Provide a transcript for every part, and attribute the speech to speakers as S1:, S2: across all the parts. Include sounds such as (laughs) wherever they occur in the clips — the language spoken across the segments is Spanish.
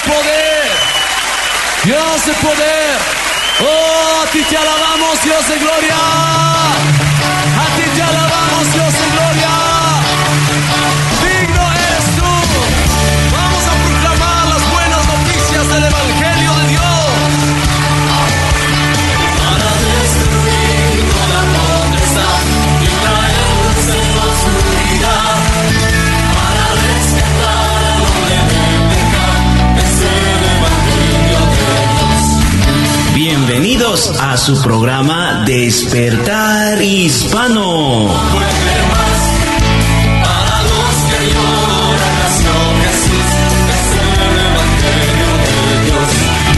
S1: poder. Dios de poder. Oh, a ti te alabamos, Dios de gloria. A ti te alabamos, Dios de A
S2: su programa Despertar Hispano.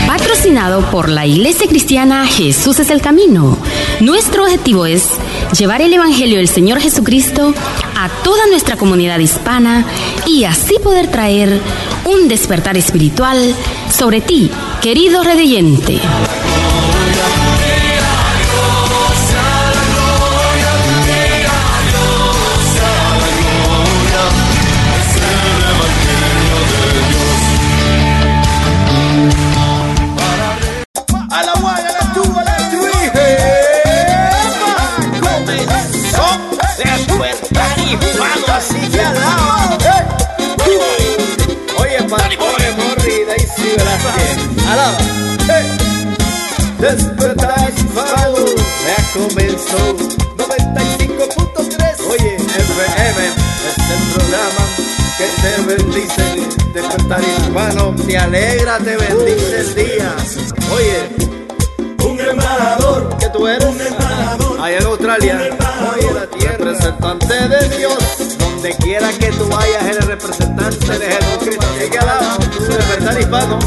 S3: Patrocinado por la Iglesia Cristiana Jesús es el Camino. Nuestro objetivo es llevar el Evangelio del Señor Jesucristo a toda nuestra comunidad hispana y así poder traer un despertar espiritual sobre ti, querido redeyente.
S4: Hispano te alegra, te bendice el día. Oye,
S5: Un embajador.
S4: que tú eres
S5: Un embajador.
S4: allá en Australia, oye la tierra, representante de Dios, donde quiera que tú vayas, eres representante de Jesucristo. Así que alaba, despertar hispano.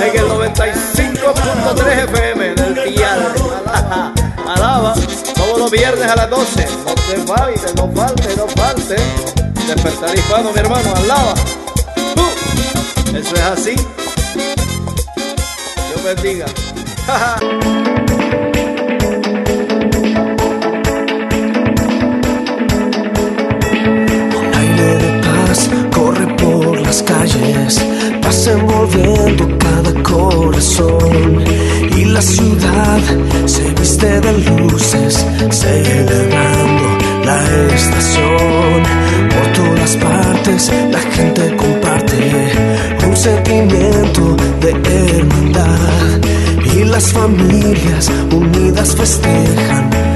S4: En el 95.3 FM del dial. Alaba, todos los viernes a las 12. No te falte, no falte, no falte. Despertar hispano, mi hermano, alaba. Eso es así. Dios bendiga. (laughs)
S6: Un aire de paz corre por las calles, paz envolviendo cada corazón. Y la ciudad se viste de luces, celebrando la estación. Por todas partes la gente comparte sentimiento de hermandad. Y las familias unidas festejan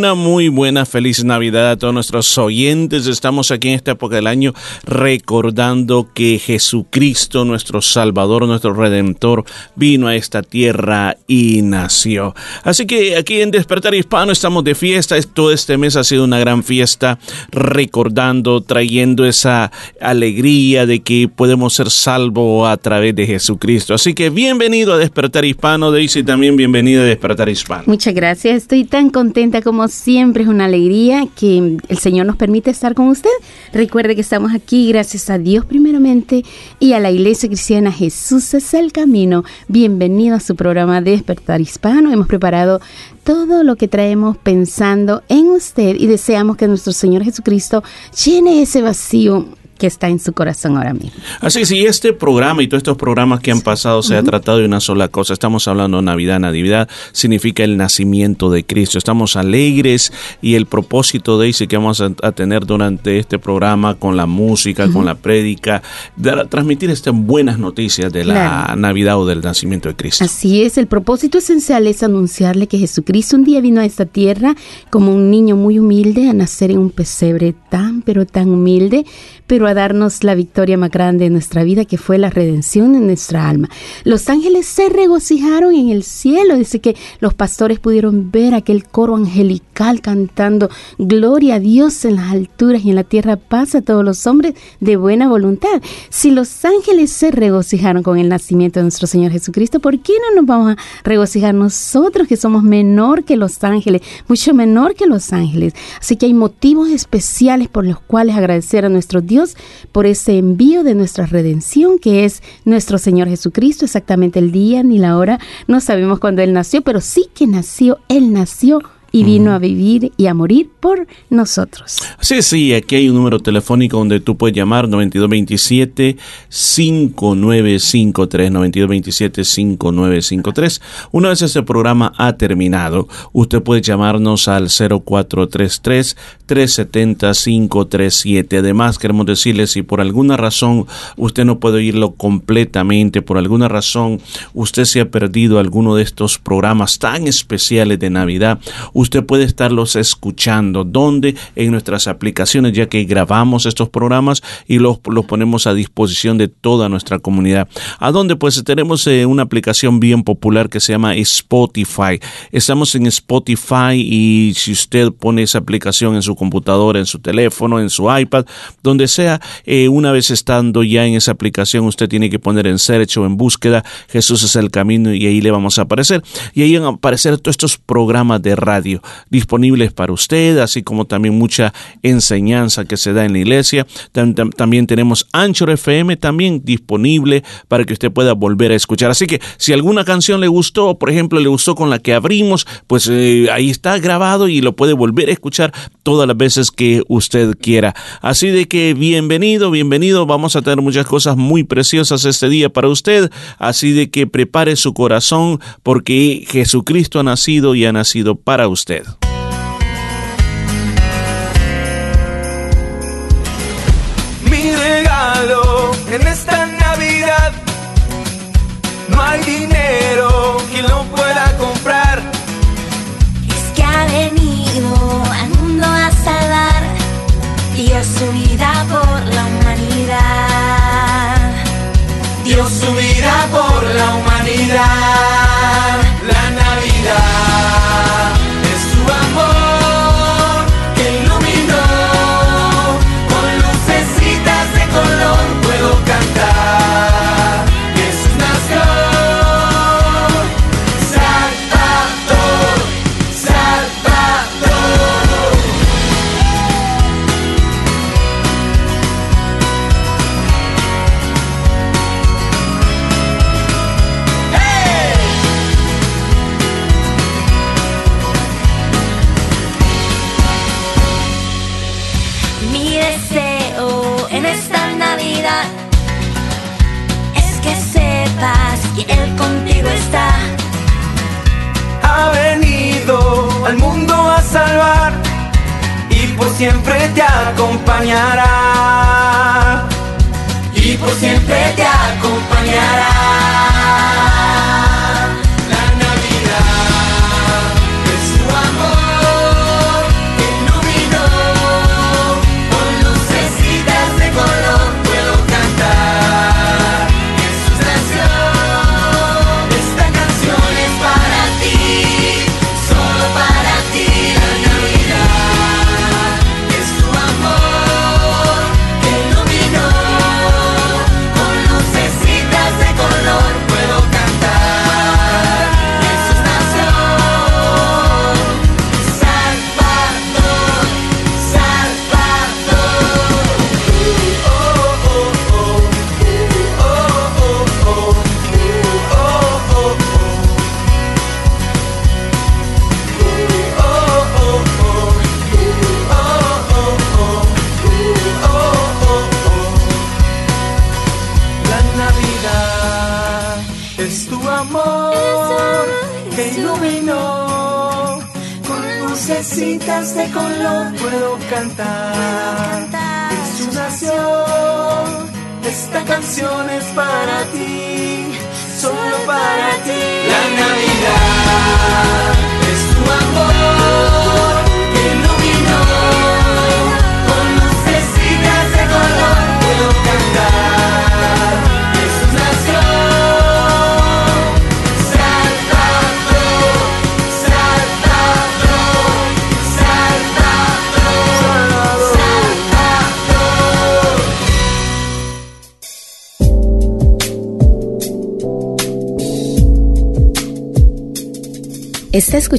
S7: una muy buena feliz Navidad a todos nuestros oyentes. Estamos aquí en esta época del año recordando que Jesucristo, nuestro Salvador, nuestro Redentor, vino a esta tierra y nació. Así que aquí en Despertar Hispano estamos de fiesta. Todo este mes ha sido una gran fiesta recordando, trayendo esa alegría de que podemos ser salvos a través de Jesucristo. Así que bienvenido a Despertar Hispano, Daisy, también bienvenida a Despertar Hispano.
S3: Muchas gracias, estoy tan contenta como siempre, es una alegría que el Señor nos permite estar con usted. Recuerde que estamos aquí gracias a Dios primeramente y a la Iglesia Cristiana Jesús es el camino. Bienvenido a su programa Despertar Hispano. Hemos preparado todo lo que traemos pensando en usted y deseamos que nuestro Señor Jesucristo llene ese vacío que está en su corazón ahora mismo.
S7: Así si este programa y todos estos programas que han pasado se ha tratado de una sola cosa. Estamos hablando de Navidad. Navidad significa el nacimiento de Cristo. Estamos alegres y el propósito de ese que vamos a, a tener durante este programa con la música, con la prédica, de transmitir estas buenas noticias de la
S3: Claro.
S7: Navidad o del nacimiento de Cristo.
S3: Así es, el propósito esencial es anunciarle que Jesucristo un día vino a esta tierra como un niño muy humilde a nacer en un pesebre tan pero tan humilde, pero a darnos la victoria más grande de nuestra vida que fue la redención de nuestra alma. Los ángeles se regocijaron en el cielo, dice que los pastores pudieron ver aquel coro angelical cantando gloria a Dios en las alturas y en la tierra paz a todos los hombres de buena voluntad. Si los ángeles se regocijaron con el nacimiento de nuestro Señor Jesucristo, ¿por qué no nos vamos a regocijar nosotros que somos menor que los ángeles, mucho menor que los ángeles? Así que hay motivos especiales por los cuales agradecer a nuestro Dios por ese envío de nuestra redención que es nuestro Señor Jesucristo, exactamente el día ni la hora, no sabemos cuándo Él nació, pero sí que nació, Él nació y vino a vivir y a morir por nosotros.
S7: Sí, sí, aquí hay un número telefónico donde tú puedes llamar 9227 5953 9227 5953. Una vez este programa ha terminado, usted puede llamarnos al 0433 370 537. Además, queremos decirle si por alguna razón usted no puede oírlo completamente, por alguna razón usted se ha perdido alguno de estos programas tan especiales de Navidad, usted puede estarlos escuchando. ¿Dónde? En nuestras aplicaciones, ya que grabamos estos programas y los, los ponemos a disposición de toda nuestra comunidad. ¿A dónde? Pues tenemos eh, una aplicación bien popular que se llama Spotify. Estamos en Spotify y si usted pone esa aplicación en su computadora, en su teléfono, en su iPad, donde sea, eh, una vez estando ya en esa aplicación, usted tiene que poner en search o en búsqueda Jesús es el camino y ahí le vamos a aparecer. Y ahí van a aparecer todos estos programas de radio disponibles para usted, así como también mucha enseñanza que se da en la iglesia. Tam- tam- También tenemos Anchor FM también disponible para que usted pueda volver a escuchar. Así que si alguna canción le gustó, por ejemplo, le gustó con la que abrimos, pues eh, ahí está grabado y lo puede volver a escuchar todas las veces que usted quiera. Así de que bienvenido, bienvenido. Vamos a tener muchas cosas muy preciosas este día para usted. Así de que prepare su corazón porque Jesucristo ha nacido y ha nacido para usted.
S8: Mi regalo en esta Navidad. No hay dinero que lo pueda comprar.
S9: Es que ha venido al mundo a salvar y dio su vida por la humanidad.
S8: Dio su vida por la humanidad.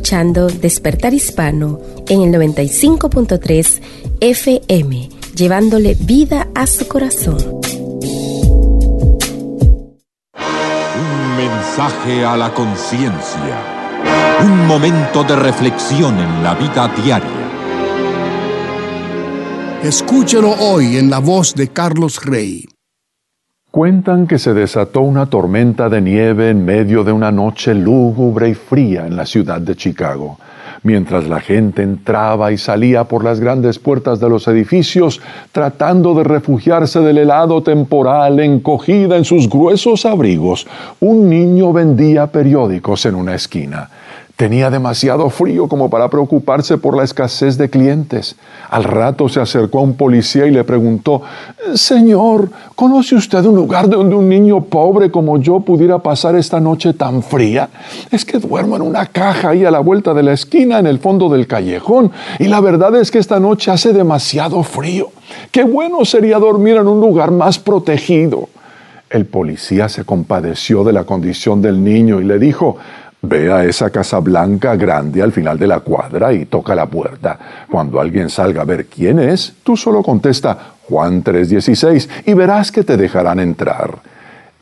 S10: Escuchando Despertar Hispano en el 95.3 FM, llevándole vida a su corazón.
S11: Un mensaje a la conciencia. Un momento de reflexión en la vida diaria.
S12: Escúchelo hoy en la voz de Carlos Rey.
S13: Cuentan que se desató una tormenta de nieve en medio de una noche lúgubre y fría en la ciudad de Chicago. Mientras la gente entraba y salía por las grandes puertas de los edificios, tratando de refugiarse del helado temporal, encogida en sus gruesos abrigos, un niño vendía periódicos en una esquina. Tenía demasiado frío como para preocuparse por la escasez de clientes. Al rato se acercó a un policía y le preguntó, Señor, ¿conoce usted un lugar donde un niño pobre como yo pudiera pasar esta noche tan fría? Es que duermo en una caja ahí a la vuelta de la esquina en el fondo del callejón y la verdad es que esta noche hace demasiado frío. Qué bueno sería dormir en un lugar más protegido. El policía se compadeció de la condición del niño y le dijo, Ve a esa casa blanca grande al final de la cuadra y toca la puerta. Cuando alguien salga a ver quién es, tú solo contesta Juan 3:16 y verás que te dejarán entrar.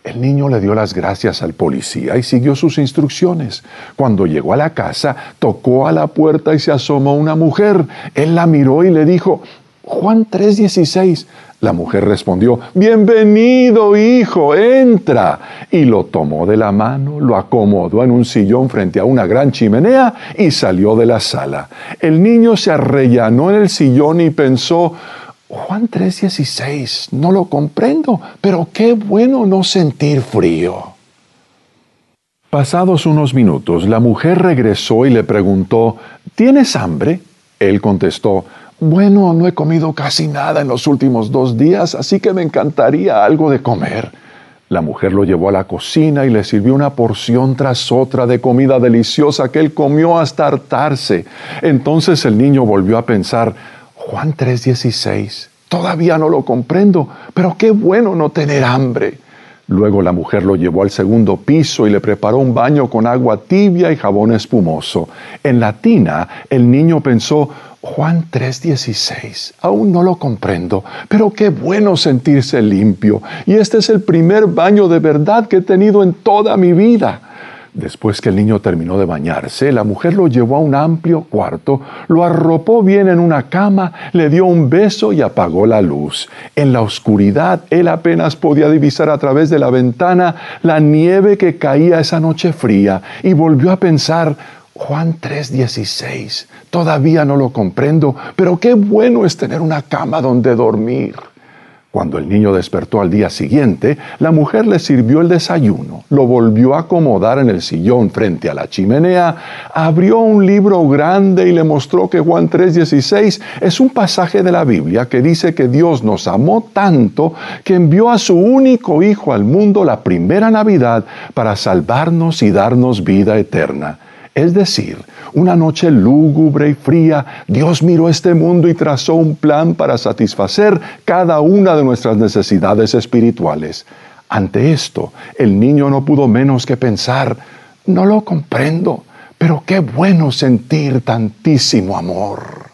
S13: El niño le dio las gracias al policía y siguió sus instrucciones. Cuando llegó a la casa, tocó a la puerta y se asomó una mujer. Él la miró y le dijo, Juan 3:16. La mujer respondió, Bienvenido, hijo, entra. Y lo tomó de la mano, lo acomodó en un sillón frente a una gran chimenea y salió de la sala. El niño se arrellanó en el sillón y pensó, Juan 3:16, no lo comprendo, pero qué bueno no sentir frío. Pasados unos minutos, la mujer regresó y le preguntó, ¿tienes hambre? Él contestó, bueno, no he comido casi nada en los últimos dos días, así que me encantaría algo de comer. La mujer lo llevó a la cocina y le sirvió una porción tras otra de comida deliciosa que él comió hasta hartarse. Entonces el niño volvió a pensar, Juan 3:16, todavía no lo comprendo, pero qué bueno no tener hambre. Luego la mujer lo llevó al segundo piso y le preparó un baño con agua tibia y jabón espumoso. En la tina, el niño pensó, Juan 3:16, aún no lo comprendo, pero qué bueno sentirse limpio. Y este es el primer baño de verdad que he tenido en toda mi vida. Después que el niño terminó de bañarse, la mujer lo llevó a un amplio cuarto, lo arropó bien en una cama, le dio un beso y apagó la luz. En la oscuridad, él apenas podía divisar a través de la ventana la nieve que caía esa noche fría y volvió a pensar, Juan 3:16, todavía no lo comprendo, pero qué bueno es tener una cama donde dormir. Cuando el niño despertó al día siguiente, la mujer le sirvió el desayuno, lo volvió a acomodar en el sillón frente a la chimenea, abrió un libro grande y le mostró que Juan 3:16 es un pasaje de la Biblia que dice que Dios nos amó tanto que envió a su único Hijo al mundo la primera Navidad para salvarnos y darnos vida eterna. Es decir, una noche lúgubre y fría, Dios miró este mundo y trazó un plan para satisfacer cada una de nuestras necesidades espirituales. Ante esto, el niño no pudo menos que pensar, no lo comprendo, pero qué bueno sentir tantísimo amor.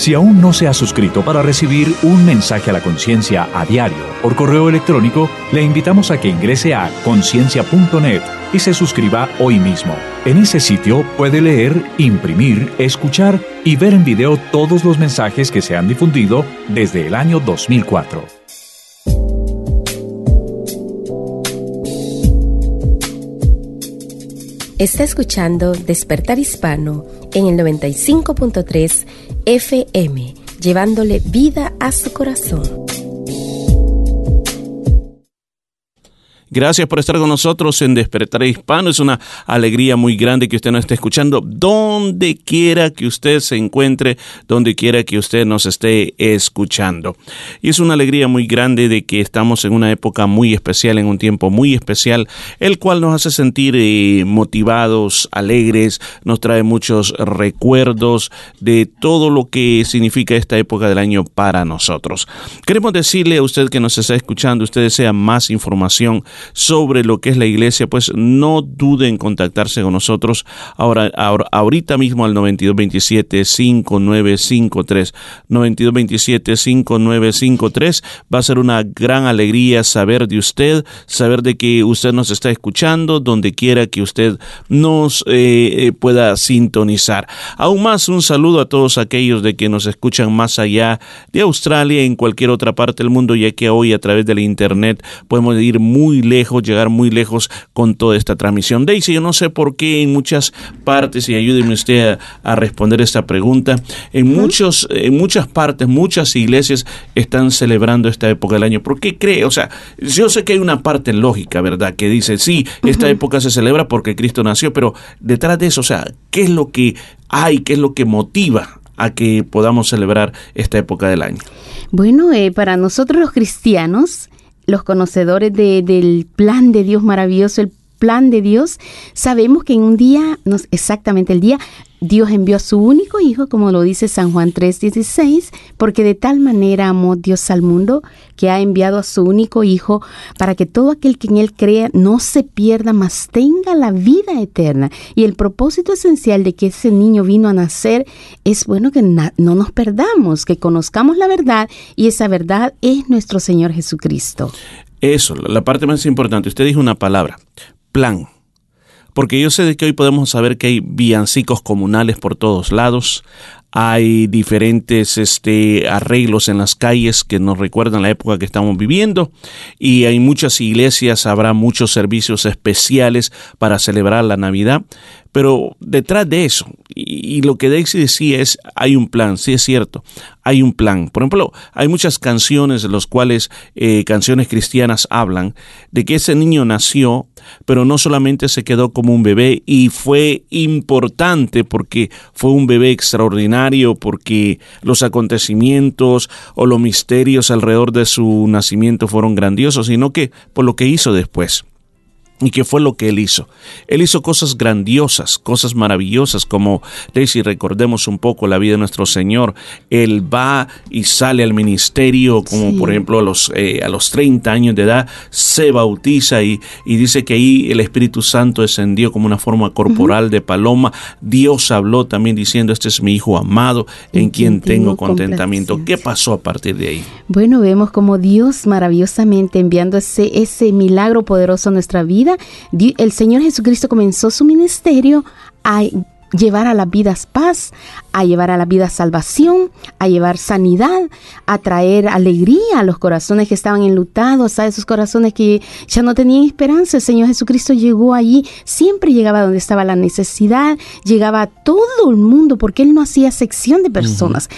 S14: Si aún no se ha suscrito para recibir un mensaje a la conciencia a diario por correo electrónico, le invitamos a que ingrese a conciencia.net y se suscriba hoy mismo. En ese sitio puede leer, imprimir, escuchar y ver en video todos los mensajes que se han difundido desde el año 2004.
S10: Está escuchando Despertar Hispano en el 95.3 FM, llevándole vida a su corazón.
S7: Gracias por estar con nosotros en Despertar Hispano. Es una alegría muy grande que usted nos esté escuchando donde quiera que usted se encuentre, donde quiera que usted nos esté escuchando. Y es una alegría muy grande de que estamos en una época muy especial, en un tiempo muy especial, el cual nos hace sentir eh, motivados, alegres, nos trae muchos recuerdos de todo lo que significa esta época del año para nosotros. Queremos decirle a usted que nos está escuchando, usted desea más información, sobre lo que es la iglesia, pues no dude en contactarse con nosotros ahora, ahora ahorita mismo al 9227 5953 9227 5953 va a ser una gran alegría saber de usted, saber de que usted nos está escuchando donde quiera que usted nos eh, eh, pueda sintonizar. Aún más un saludo a todos aquellos de que nos escuchan más allá de Australia en cualquier otra parte del mundo, ya que hoy a través del internet podemos ir muy lejos, llegar muy lejos con toda esta transmisión. Daisy, yo no sé por qué en muchas partes, y ayúdeme usted a, a responder esta pregunta, en, muchos, en muchas partes, muchas iglesias están celebrando esta época del año. ¿Por qué cree? O sea, yo sé que hay una parte lógica, ¿verdad? Que dice, sí, esta época se celebra porque Cristo nació, pero detrás de eso, o sea, ¿qué es lo que hay, qué es lo que motiva a que podamos celebrar esta época del año?
S3: Bueno, eh, para nosotros los cristianos, los conocedores de- del plan de Dios maravilloso, el plan de Dios, sabemos que en un día, no exactamente el día, Dios envió a su único hijo, como lo dice San Juan 3:16, porque de tal manera amó Dios al mundo que ha enviado a su único hijo para que todo aquel que en él crea no se pierda, mas tenga la vida eterna. Y el propósito esencial de que ese niño vino a nacer es bueno que no nos perdamos, que conozcamos la verdad y esa verdad es nuestro Señor Jesucristo.
S7: Eso, la parte más importante. Usted dijo una palabra, plan. Porque yo sé de que hoy podemos saber que hay villancicos comunales por todos lados, hay diferentes este, arreglos en las calles que nos recuerdan la época que estamos viviendo. Y hay muchas iglesias, habrá muchos servicios especiales para celebrar la Navidad, pero detrás de eso, y, lo que Daisy decía es, hay un plan, sí es cierto, hay un plan. Por ejemplo, hay muchas canciones de las cuales eh, canciones cristianas hablan de que ese niño nació, pero no solamente se quedó como un bebé y fue importante porque fue un bebé extraordinario, porque los acontecimientos o los misterios alrededor de su nacimiento fueron grandiosos, sino que por lo que hizo después. ¿Y qué fue lo que él hizo? Él hizo cosas grandiosas, cosas maravillosas, como Daisy, recordemos un poco la vida de nuestro Señor. Él va y sale al ministerio, como
S3: Sí.
S7: por ejemplo a los, eh, a los 30 años de edad, se bautiza y, y dice que ahí el Espíritu Santo descendió como una forma corporal de paloma. Dios habló también diciendo, este es mi Hijo amado, en, quien tengo contentamiento. ¿Qué pasó a partir de ahí?
S3: Bueno, vemos como Dios maravillosamente enviando ese, ese milagro poderoso a nuestra vida, El Señor Jesucristo comenzó su ministerio a llevar a las vidas paz, a llevar a la vida salvación, a llevar sanidad, a traer alegría a los corazones que estaban enlutados, a esos corazones que ya no tenían esperanza. El Señor Jesucristo llegó allí, siempre llegaba donde estaba la necesidad, llegaba a todo el mundo, porque Él no hacía sección de personas.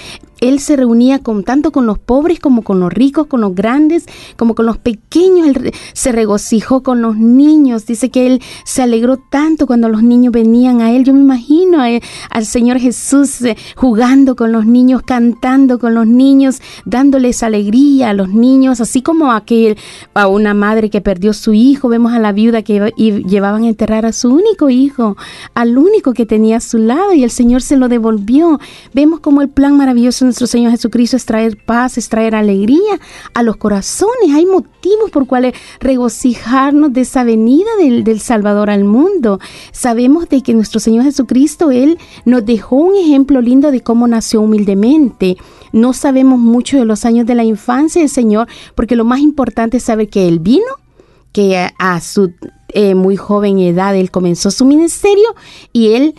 S3: Él se reunía con tanto con los pobres como con los ricos, con los grandes, como con los pequeños. Él se regocijó con los niños. Dice que él se alegró tanto cuando los niños venían a él. Yo me imagino él- al Señor Jesús eh, jugando con los niños, cantando con los niños, dándoles alegría a los niños, así como a, aquel, a una madre que perdió su hijo. Vemos a la viuda que llevaban a enterrar a su único hijo, al único que tenía a su lado y el Señor se lo devolvió. Vemos como el plan maravilloso nuestro Señor Jesucristo es traer paz, es traer alegría a los corazones. Hay motivos por cuales regocijarnos de esa venida del, del Salvador al mundo. Sabemos de que nuestro Señor Jesucristo, Él nos dejó un ejemplo lindo de cómo nació humildemente. No sabemos mucho de los años de la infancia del Señor, porque lo más importante es saber que Él vino, que a, su eh, muy joven edad Él comenzó su ministerio y Él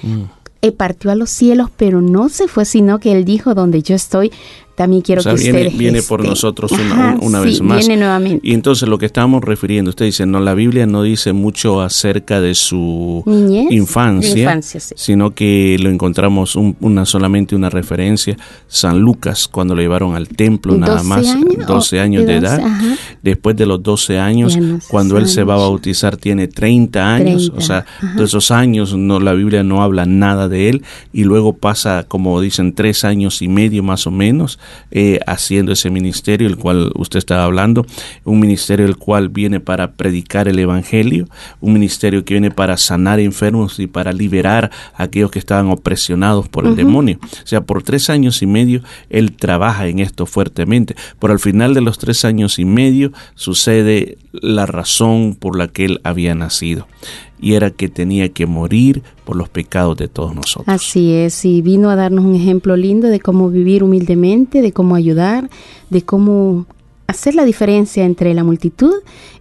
S3: partió a los cielos, pero no se fue, sino que él dijo, donde yo estoy, también quiero
S7: O sea,
S3: que
S7: viene,
S3: ustedes
S7: viene por
S3: estén.
S7: nosotros una,
S3: Ajá,
S7: una
S3: sí,
S7: vez más.
S3: Viene nuevamente.
S7: Y entonces lo que estábamos refiriendo, usted dice, no, la Biblia no dice mucho acerca de su
S3: Niñez,
S7: infancia,
S3: infancia, sí.
S7: sino que lo encontramos un- una solamente una referencia. San Lucas, cuando lo llevaron al templo, nada
S3: 12
S7: más,
S3: años,
S7: 12
S3: o-
S7: años de
S3: de 12,
S7: edad.
S3: ajá.
S7: Después de los 12 años,
S3: no
S7: cuando él se va a bautizar, tiene 30 años.
S3: 30,
S7: o sea,
S3: ajá.
S7: de esos años no, la Biblia no habla nada de él. Y luego pasa, como dicen, tres años y medio más o menos eh, haciendo ese ministerio, el cual usted estaba hablando. Un ministerio el cual viene para predicar el Evangelio. Un ministerio que viene para sanar enfermos y para liberar a aquellos que estaban opresionados por el demonio. O sea, por tres años y medio él trabaja en esto fuertemente. Pero al final de los tres años y medio sucede la razón por la que él había nacido. Y era que tenía que morir por los pecados de todos nosotros.
S3: Así es, y vino a darnos un ejemplo lindo de cómo vivir humildemente, de cómo ayudar, de cómo hacer la diferencia entre la multitud.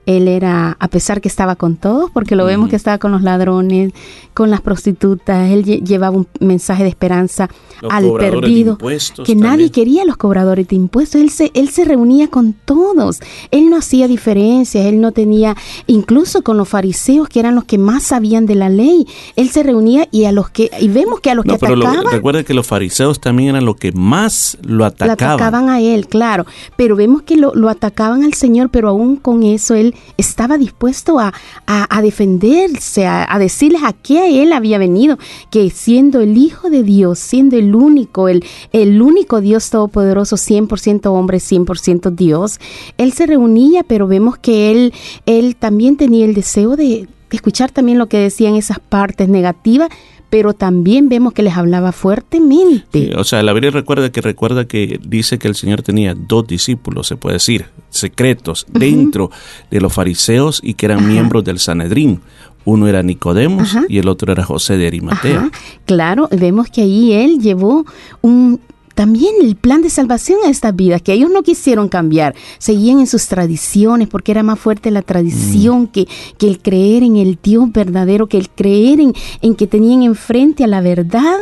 S3: Él era, a pesar que estaba con todos, porque lo vemos que estaba con los ladrones, con las prostitutas, él lle- llevaba un mensaje de esperanza
S7: Los
S3: al perdido, que nadie quería los cobradores de impuestos, él se, él se reunía con todos, él no hacía diferencias, él no tenía, incluso con los fariseos que eran los que más sabían de la ley, él se reunía y a los que, y vemos que a los
S7: No,
S3: que
S7: pero lo-
S3: atacaban,
S7: recuerda que los fariseos también eran los que más lo
S3: lo
S7: atacaban.
S3: atacaban a él, claro, pero vemos que lo, lo atacaban al Señor, pero aún con eso él estaba dispuesto a, a- defenderse, a, a decirles a qué él había venido, que siendo el Hijo de Dios, siendo el único, el, el único Dios todopoderoso, 100% hombre, 100% Dios, él se reunía, pero vemos que él, él también tenía el deseo de, de escuchar también lo que decían esas partes negativas, pero también vemos que les hablaba fuertemente.
S7: Sí, o sea, la Biblia recuerda que recuerda que dice que el Señor tenía dos discípulos, se puede decir, secretos dentro de los fariseos y que eran miembros del Sanedrín. Uno era Nicodemos
S3: Ajá.
S7: y el otro era José de Arimatea.
S3: Ajá, claro, vemos que ahí él llevó un también el plan de salvación a estas vidas, que ellos no quisieron cambiar, seguían en sus tradiciones, porque era más fuerte la tradición que, que el creer en el Dios verdadero, que el creer en, en que tenían enfrente a la verdad.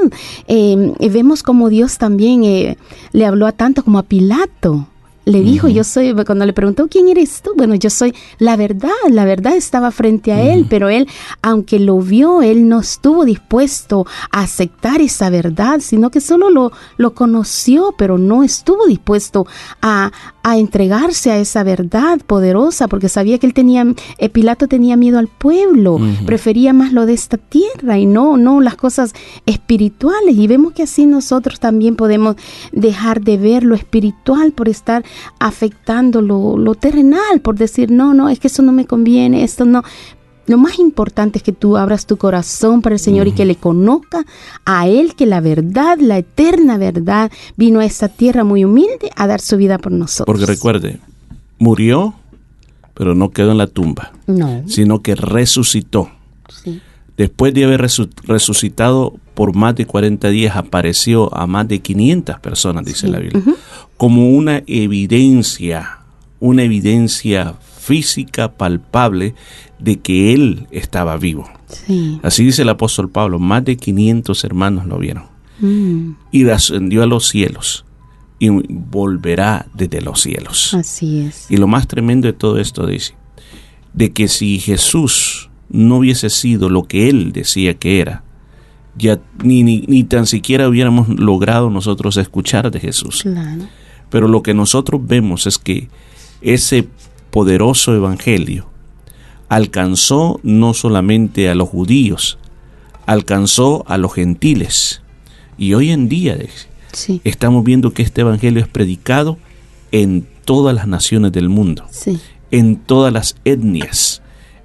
S3: Eh, vemos como Dios también eh, le habló a tanto como a Pilato. Le dijo, yo soy, cuando le preguntó, ¿quién eres tú? Bueno, yo soy la verdad, la verdad estaba frente a él, pero él, aunque lo vio, él no estuvo dispuesto a aceptar esa verdad, sino que solo lo, lo conoció, pero no estuvo dispuesto a, a entregarse a esa verdad poderosa, porque sabía que él tenía, eh, Pilato tenía miedo al pueblo, prefería más lo de esta tierra y no, no las cosas espirituales. Y vemos que así nosotros también podemos dejar de ver lo espiritual por estar afectando lo, lo terrenal, por decir, no, no, es que eso no me conviene, esto no. Lo más importante es que tú abras tu corazón para el Señor y que le conozca a Él, que la verdad, la eterna verdad, vino a esta tierra muy humilde a dar su vida por nosotros.
S7: Porque recuerde, murió, pero no quedó en la tumba,
S3: No.
S7: sino que resucitó.
S3: Sí.
S7: Después de haber resu- resucitado por más de 40 días, apareció a más de 500 personas, dice la Biblia, como una evidencia, una evidencia física, palpable, de que Él estaba vivo.
S3: Sí.
S7: Así dice el apóstol Pablo, más de 500 hermanos lo vieron.
S3: Mm,
S7: Y ascendió a los cielos y volverá desde los cielos.
S3: así es.
S7: Y lo más tremendo de todo esto dice, de que si Jesús no hubiese sido lo que él decía que era, ya ni, ni, ni tan siquiera hubiéramos logrado nosotros escuchar de Jesús.
S3: Claro.
S7: Pero lo que nosotros vemos es que ese poderoso evangelio alcanzó no solamente a los judíos, alcanzó a los gentiles. Y hoy en día
S3: Sí.
S7: estamos viendo que este evangelio es predicado en todas las naciones del mundo,
S3: Sí.
S7: en todas las etnias,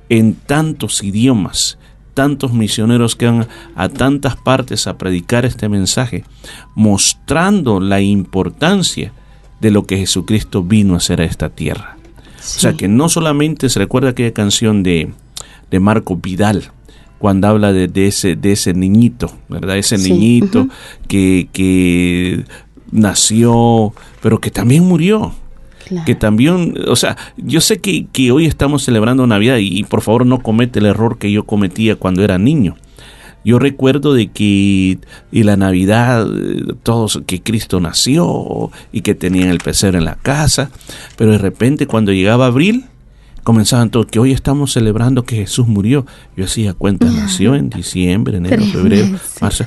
S7: en tantos idiomas, tantos misioneros que van a tantas partes a predicar este mensaje, mostrando la importancia de lo que Jesucristo vino a hacer a esta tierra. O sea que no solamente se recuerda aquella canción de, de Marco Vidal, cuando habla de, de ese, de ese niñito, ¿verdad? Ese
S15: Sí,
S7: niñito que, que nació, pero que también murió. Que también, o sea, yo sé que, que hoy estamos celebrando Navidad y, y por favor no comete el error que yo cometía cuando era niño. Yo recuerdo de que y la Navidad, eh, todos que Cristo nació y que tenían el pesebre en la casa, pero de repente cuando llegaba abril, comenzaban todos que hoy estamos celebrando que Jesús murió. Yo hacía cuenta, nació en (laughs) diciembre, enero, febrero, marzo.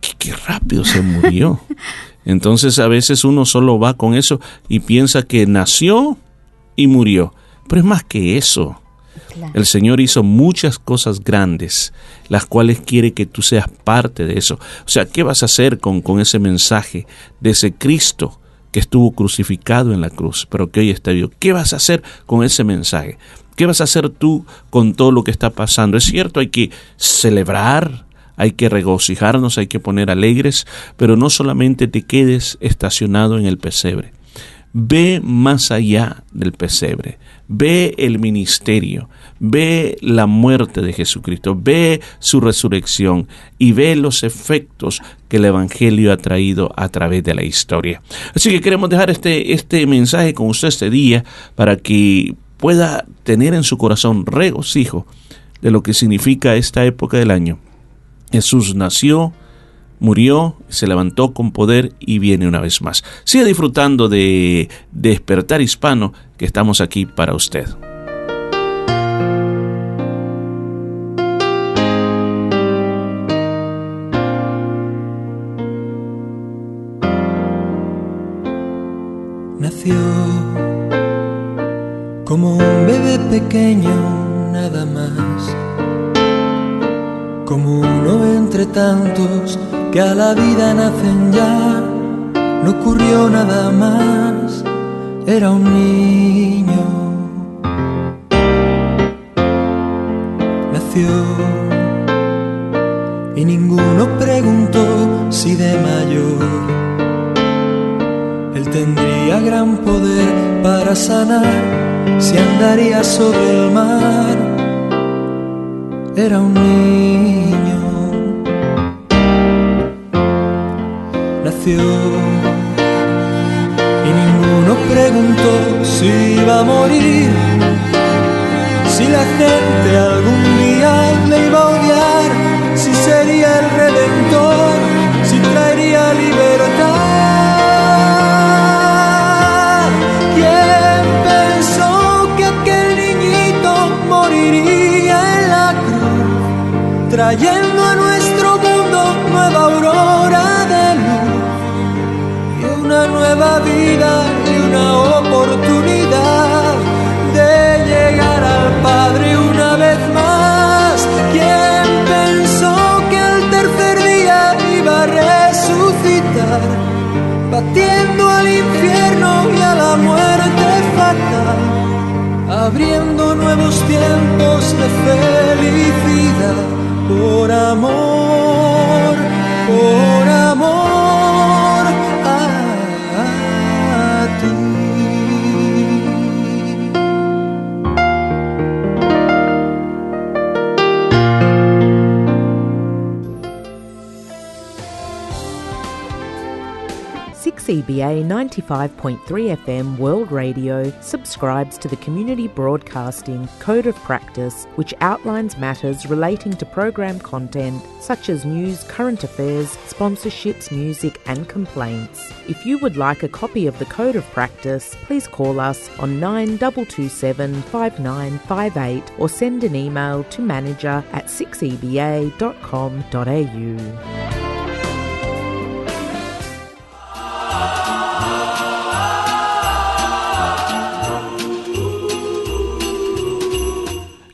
S7: Qué, qué rápido se murió. (laughs) Entonces a veces uno solo va con eso y piensa que nació y murió. Pero es más que eso. El Señor hizo muchas cosas grandes, las cuales quiere que tú seas parte de eso. O sea, ¿qué vas a hacer con, con ese mensaje de ese Cristo que estuvo crucificado en la cruz, pero que hoy está vivo? ¿Qué vas a hacer con ese mensaje? ¿Qué vas a hacer tú con todo lo que está pasando? Es cierto, hay que celebrar, hay que regocijarnos, hay que poner alegres, pero no solamente te quedes estacionado en el pesebre. Ve más allá del pesebre, ve el ministerio, ve la muerte de Jesucristo, ve su resurrección y ve los efectos que el Evangelio ha traído a través de la historia. Así que queremos dejar este, este mensaje con usted este día para que pueda tener en su corazón regocijo de lo que significa esta época del año. Jesús nació, murió, se levantó con poder y viene una vez más. Siga disfrutando de Despertar Hispano, que estamos aquí para usted.
S15: Nació como un bebé pequeño, nada más. Como uno entre tantos que a la vida nacen ya, no ocurrió nada más, era un niño. Nació y ninguno preguntó si de mayor él tendría gran poder para sanar, si andaría sobre el mar, era un niño. Nació y ninguno preguntó si iba a morir, si la gente algún día le iba a odiar, si sería el redentor, trayendo a nuestro mundo nueva aurora de luz? y una nueva vida y una oportunidad de llegar al Padre una vez más. ¿Quién pensó que el tercer día iba a resucitar, batiendo al infierno y a la muerte fatal, abriendo nuevos tiempos de por amor,
S16: CBA 95.3 FM World Radio subscribes to the Community Broadcasting Code of Practice, which outlines matters relating to program content such as news, current affairs, sponsorships, music, and complaints. If you would like a copy of the Code of Practice, please call us on 9227 5958 or send an email to manager at 6eba.com.au.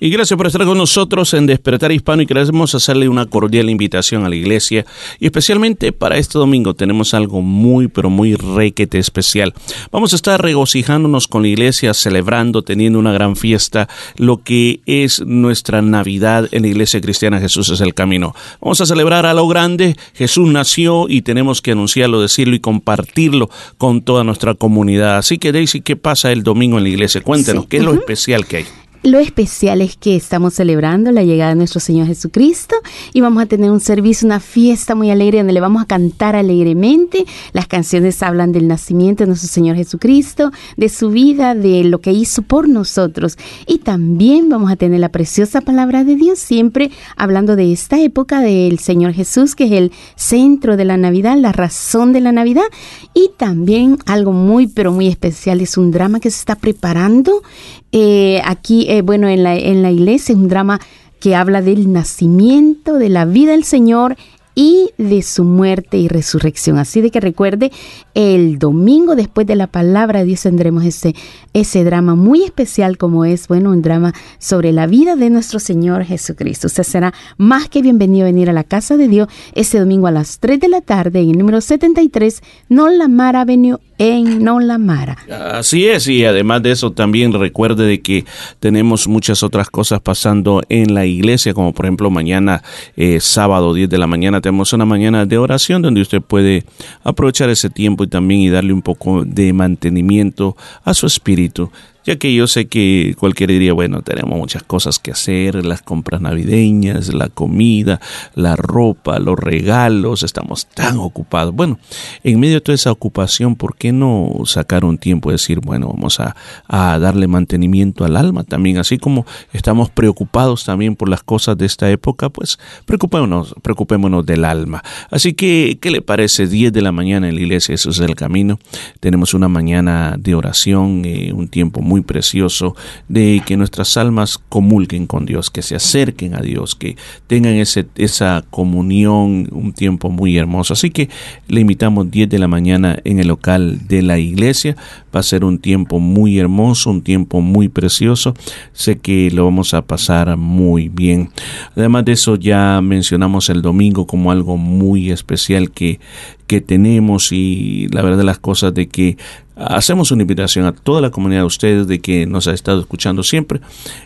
S7: Y gracias por estar con nosotros en Despertar Hispano y queremos hacerle una cordial invitación a la iglesia y especialmente para este domingo tenemos algo muy pero muy requete especial. Vamos a estar regocijándonos con la iglesia, celebrando, teniendo una gran fiesta, lo que es nuestra Navidad en la iglesia cristiana Jesús es el camino. Vamos a celebrar a lo grande, Jesús nació y tenemos que anunciarlo, decirlo y compartirlo con toda nuestra comunidad. Así que Daisy, ¿qué pasa el domingo en la iglesia? Cuéntenos,
S3: Sí.
S7: ¿qué es lo especial que hay?
S3: Lo especial es que estamos celebrando la llegada de nuestro Señor Jesucristo y vamos a tener un servicio, una fiesta muy alegre donde le vamos a cantar alegremente. Las canciones hablan del nacimiento de nuestro Señor Jesucristo, de su vida, de lo que hizo por nosotros. Y también vamos a tener la preciosa palabra de Dios, siempre hablando de esta época del Señor Jesús, que es el centro de la Navidad, la razón de la Navidad. Y también algo muy, pero muy especial, es un drama que se está preparando eh, aquí, eh, bueno, en la, en la iglesia, es un drama que habla del nacimiento, de la vida del Señor y de su muerte y resurrección. Así de que recuerde, el domingo después de la palabra de Dios tendremos ese, ese drama muy especial como es, bueno, un drama sobre la vida de nuestro Señor Jesucristo. Usted será más que bienvenido a venir a la casa de Dios ese domingo a las 3 de la tarde en el número 73 Nolamara Avenue en Nolamara.
S7: Así es, y además de eso también recuerde de que tenemos muchas otras cosas pasando en la iglesia, como por ejemplo mañana eh, sábado 10 de la mañana tenemos una mañana de oración donde usted puede aprovechar ese tiempo y también y darle un poco de mantenimiento a su espíritu ya que yo sé que cualquiera diría, bueno, tenemos muchas cosas que hacer, las compras navideñas, la comida, la ropa, los regalos, estamos tan ocupados. Bueno, en medio de toda esa ocupación, ¿por qué no sacar un tiempo y decir, bueno, vamos a, a darle mantenimiento al alma también, así como estamos preocupados también por las cosas de esta época, pues preocupémonos, preocupémonos del alma. Así que, ¿qué le parece? 10 de la mañana en la iglesia, eso es el camino. Tenemos una mañana de oración, eh, un tiempo muy muy precioso de que nuestras almas comulguen con Dios, que se acerquen a Dios, que tengan ese, esa comunión, un tiempo muy hermoso. Así que le invitamos 10 de la mañana en el local de la iglesia. Va a ser un tiempo muy hermoso, un tiempo muy precioso. Sé que lo vamos a pasar muy bien. Además de eso, ya mencionamos el domingo como algo muy especial que, que tenemos y la verdad las cosas de que hacemos una invitación a toda la comunidad de ustedes de que nos ha estado escuchando siempre.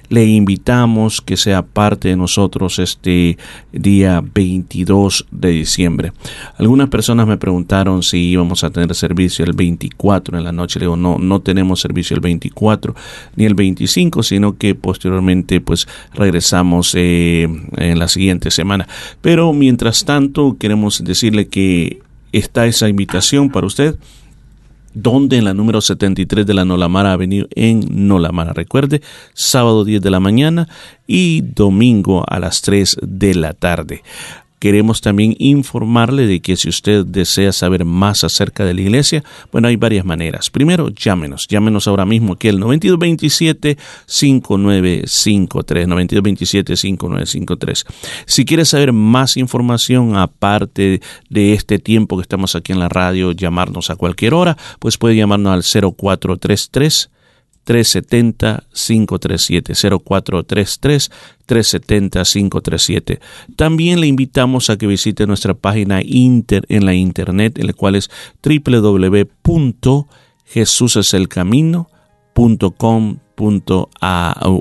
S7: Le invitamos que sea parte de nosotros este día 22 de diciembre. Algunas personas me preguntaron si íbamos a tener servicio el 24 en la noche. Le digo, no, no tenemos servicio el 24 ni el 25, sino que posteriormente pues regresamos eh, en la siguiente semana. Pero mientras tanto queremos decirle que está esa invitación para usted donde en la número 73 de la Nolamara Avenue en Nolamara. Recuerde, sábado 10 de la mañana y domingo a las 3 de la tarde. Queremos también informarle de que si usted desea saber más acerca de la iglesia, bueno, hay varias maneras. Primero, llámenos. Llámenos ahora mismo aquí al 9227-5953. 9227-5953. Si quiere saber más información aparte de este tiempo que estamos aquí en la radio, llamarnos a cualquier hora, pues puede llamarnos al 0433 370-537, 0433-370-537. También le invitamos a que visite nuestra página inter, en la internet, en la cual es www.jesuseselcamino.com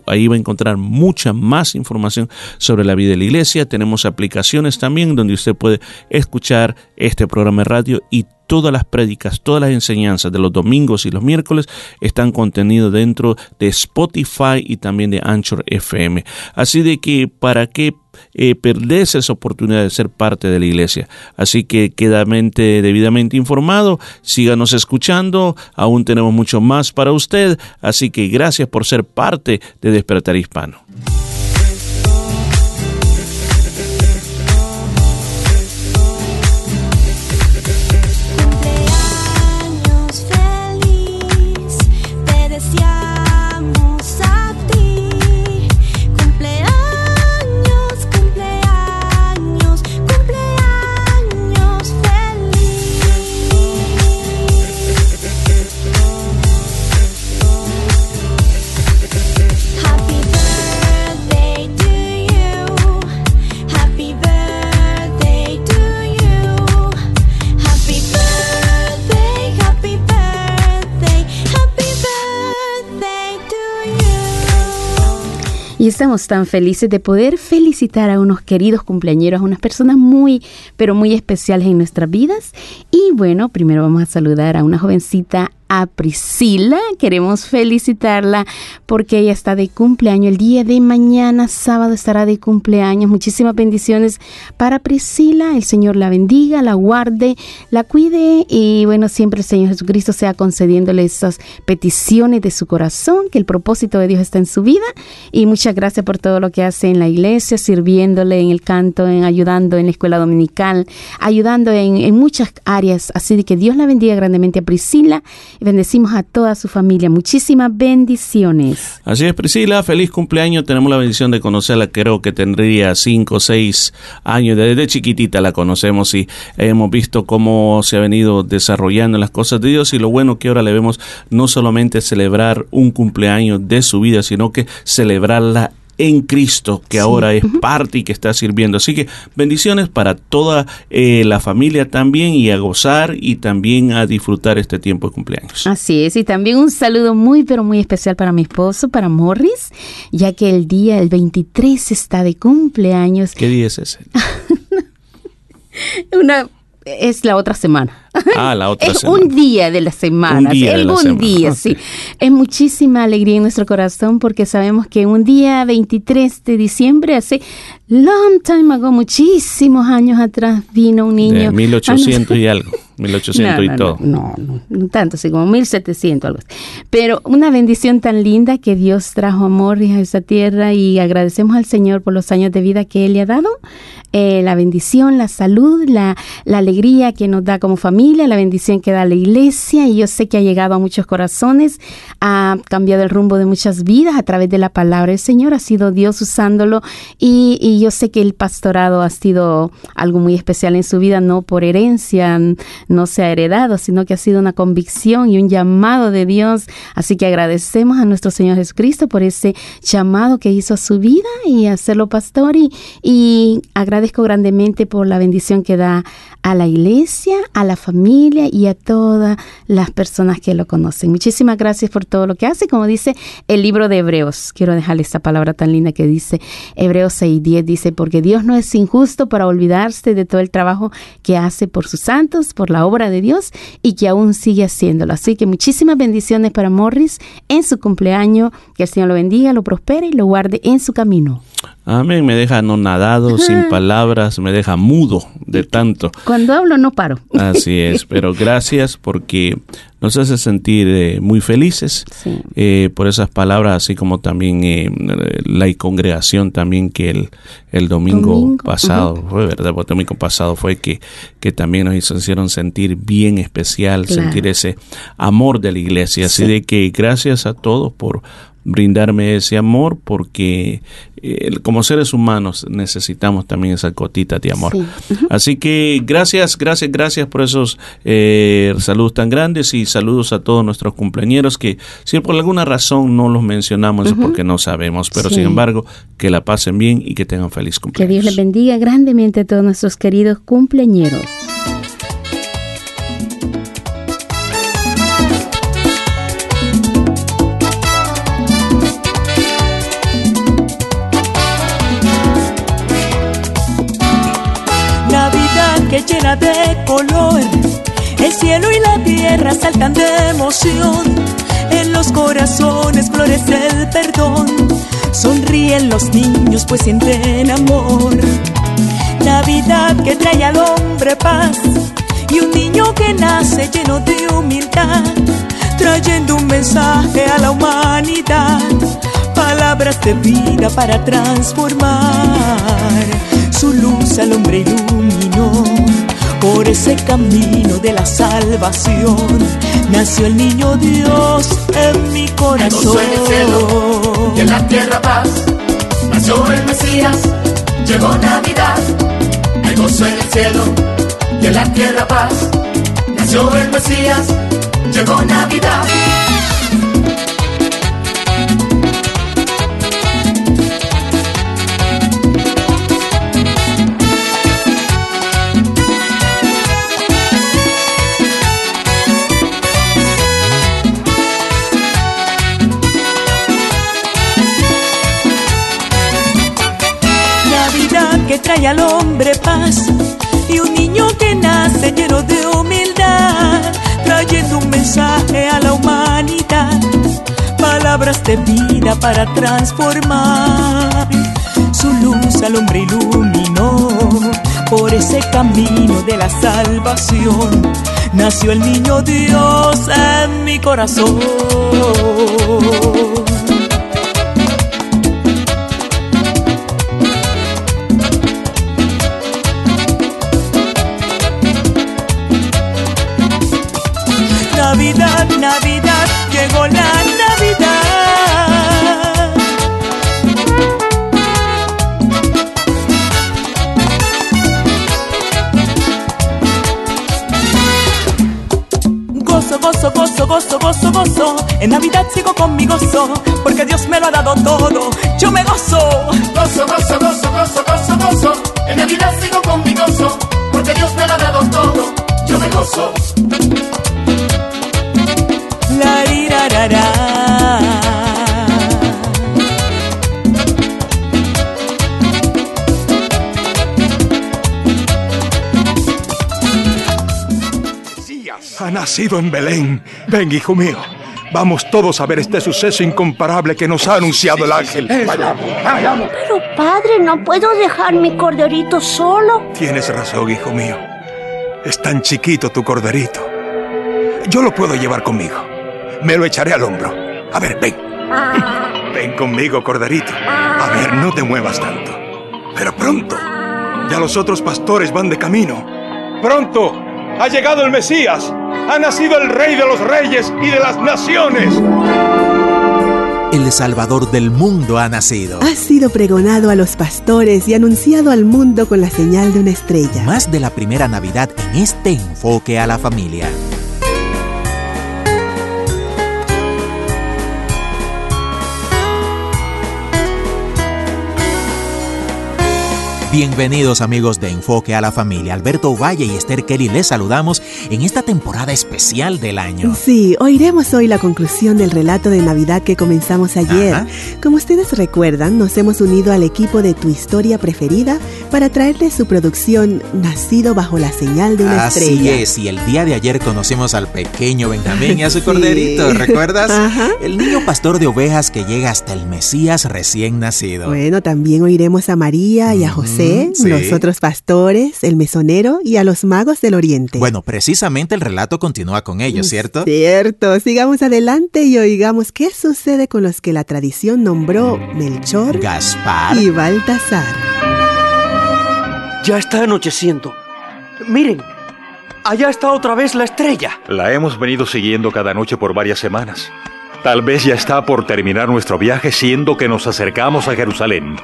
S7: Ahí va a encontrar mucha más información sobre la vida de la iglesia. Tenemos aplicaciones también donde usted puede escuchar este programa de radio y todas las prédicas, todas las enseñanzas de los domingos y los miércoles están contenidos dentro de Spotify y también de Anchor FM. Así de que para qué eh, perderse esa oportunidad de ser parte de la iglesia. Así que queda debidamente informado, síganos escuchando, aún tenemos mucho más para usted, así que gracias por ser parte de Despertar Hispano.
S3: Estamos tan felices de poder felicitar a unos queridos cumpleañeros, a unas personas muy, pero muy especiales en nuestras vidas. Y bueno, primero vamos a saludar a una jovencita a Priscila. Queremos felicitarla porque ella está de cumpleaños. El día de mañana, sábado, estará de cumpleaños. Muchísimas bendiciones para Priscila. El Señor la bendiga, la guarde, la cuide y bueno, siempre el Señor Jesucristo sea concediéndole esas peticiones de su corazón, que el propósito de Dios está en su vida. Y muchas gracias por todo lo que hace en la iglesia, sirviéndole en el canto, en ayudando en la escuela dominical, ayudando en, en muchas áreas. Así que Dios la bendiga grandemente a Priscila bendecimos a toda su familia. Muchísimas bendiciones.
S7: Así es, Priscila, feliz cumpleaños. Tenemos la bendición de conocerla. Creo que tendría cinco o seis años. Desde chiquitita la conocemos y hemos visto cómo se ha venido desarrollando las cosas de Dios. Y lo bueno que ahora le vemos no solamente celebrar un cumpleaños de su vida, sino que celebrarla en Cristo, que ahora es parte y que está sirviendo. Así que bendiciones para toda eh, la familia también y a gozar y también a disfrutar este tiempo de cumpleaños.
S3: Así es, y también un saludo muy, pero muy especial para mi esposo, para Morris, ya que el día, el 23, está de cumpleaños.
S7: ¿Qué día es ese? (laughs)
S3: Una, es la otra semana.
S7: Ah, la (laughs) otra
S3: es
S7: semana.
S3: un día de la semana.
S7: Un día de la
S3: algún
S7: semana,
S3: día, sí. Es muchísima alegría en nuestro corazón porque sabemos que un día 23 de diciembre, hace long time ago, muchísimos años atrás, vino un niño.
S7: De 1800 y (laughs) algo. 1800
S3: No,
S7: y todo.
S3: No, no, no tanto, así como 1700, algo así. Pero una bendición tan linda que Dios trajo amor a esa tierra y agradecemos al Señor por los años de vida que Él le ha dado. Eh, la bendición, la salud, la, la alegría que nos da como familia, la bendición que da la iglesia. Y yo sé que ha llegado a muchos corazones, ha cambiado el rumbo de muchas vidas a través de la palabra del Señor. Ha sido Dios usándolo y, y yo sé que el pastorado ha sido algo muy especial en su vida, no por herencia, no se ha heredado, sino que ha sido una convicción y un llamado de Dios. Así que agradecemos a nuestro Señor Jesucristo por ese llamado que hizo a su vida y hacerlo pastor y, y agradezco grandemente por la bendición que da a la iglesia, a la familia y a todas las personas que lo conocen. Muchísimas gracias por todo lo que hace. Como dice el libro de Hebreos, quiero dejarle esta palabra tan linda que dice Hebreos 6:10, dice, porque Dios no es injusto para olvidarse de todo el trabajo que hace por sus santos, por la obra de Dios y que aún sigue haciéndolo. Así que muchísimas bendiciones para Morris en su cumpleaños. Que el Señor lo bendiga, lo prospere y lo guarde en su camino.
S7: Amén. Me deja anonadado, sin palabras, me deja mudo de tanto.
S3: Cuando hablo no paro.
S7: Así es, (laughs) pero gracias porque nos hace sentir eh, muy felices eh, por esas palabras, así como también eh, la congregación también que el, el domingo,
S3: Domingo,
S7: pasado, fue verdad, el domingo pasado fue que, que también nos hicieron sentir bien especial,
S3: Claro.
S7: sentir ese amor de la iglesia. Así
S3: Sí.
S7: de que gracias a todos por brindarme ese amor porque eh, como seres humanos necesitamos también esa gotita de amor.
S3: Sí.
S7: Así que gracias, gracias, gracias por esos eh, saludos tan grandes y saludos a todos nuestros cumpleañeros que si por alguna razón no los mencionamos es
S3: Ujú.
S7: porque no sabemos, pero
S3: Sí.
S7: sin embargo que la pasen bien y que tengan feliz
S3: Que
S7: cumpleaños.
S3: Dios les bendiga grandemente a todos nuestros queridos cumpleañeros.
S17: De color, el cielo y la tierra saltan de emoción. En los corazones florece el perdón, sonríen los niños pues sienten amor. Navidad que trae al hombre paz y un niño que nace lleno de humildad, trayendo un mensaje a la humanidad, palabras de vida para transformar. Su luz al hombre iluminó por ese camino de la salvación. Nació el niño Dios en mi corazón.
S5: gozo en el cielo y en la tierra paz. Nació el Mesías, llegó Navidad. Hay gozo en el cielo y en la tierra paz. Nació el Mesías, llegó Navidad.
S17: Trae al hombre paz y un niño que nace lleno de humildad, trayendo un mensaje a la humanidad, palabras de vida para transformar. Su luz al hombre iluminó por ese camino de la salvación. Nació el niño Dios en mi corazón. En Navidad sigo con mi gozo, porque Dios me lo ha dado todo. Yo me gozo.
S5: Gozo, gozo, gozo, gozo, gozo, gozo. En Navidad sigo con mi gozo, porque Dios me lo ha dado todo. Yo me gozo.
S17: La rirarara.
S18: Ha nacido en Belén. Ven, hijo mío. Vamos todos a ver este suceso incomparable que nos ha anunciado el ángel. Vayamos, vayamos.
S19: Pero padre, no puedo dejar mi corderito solo.
S18: Tienes razón, hijo mío. Es tan chiquito tu corderito. Yo lo puedo llevar conmigo. Me lo echaré al hombro. A ver, ven. Ven conmigo, corderito. A ver, no te muevas tanto. Pero pronto. Ya los otros pastores van de camino. Pronto. Ha llegado el Mesías. Ha nacido el Rey de los Reyes y de las Naciones.
S20: El Salvador del mundo ha nacido.
S21: Ha sido pregonado a los pastores y anunciado al mundo con la señal de una estrella.
S20: Más de la primera Navidad en este enfoque a la familia. Bienvenidos amigos de Enfoque a la Familia. Alberto Valle y Esther Kelly les saludamos en esta temporada especial del año.
S21: Sí, oiremos hoy la conclusión del relato de Navidad que comenzamos ayer.
S20: Ajá.
S21: Como ustedes recuerdan, nos hemos unido al equipo de Tu Historia Preferida para traerles su producción Nacido bajo la señal de una
S20: Así
S21: estrella.
S20: es, y el día de ayer conocimos al pequeño Benjamín y a su (laughs)
S21: Sí.
S20: corderito, ¿recuerdas?
S21: Ajá.
S20: El niño pastor de ovejas que llega hasta el Mesías recién nacido.
S21: Bueno, también oiremos a María y a José,
S20: sí.
S21: los otros pastores, el mesonero y a los magos del oriente.
S20: Bueno, precisamente el relato continúa con ellos, ¿cierto?
S21: Cierto, sigamos adelante y oigamos qué sucede con los que la tradición nombró Melchor
S20: Gaspar
S21: y Baltasar.
S22: Ya está anocheciendo. Miren, allá está otra vez la estrella.
S23: La hemos venido siguiendo cada noche por varias semanas. Tal vez ya está por terminar nuestro viaje siendo que nos acercamos a Jerusalén.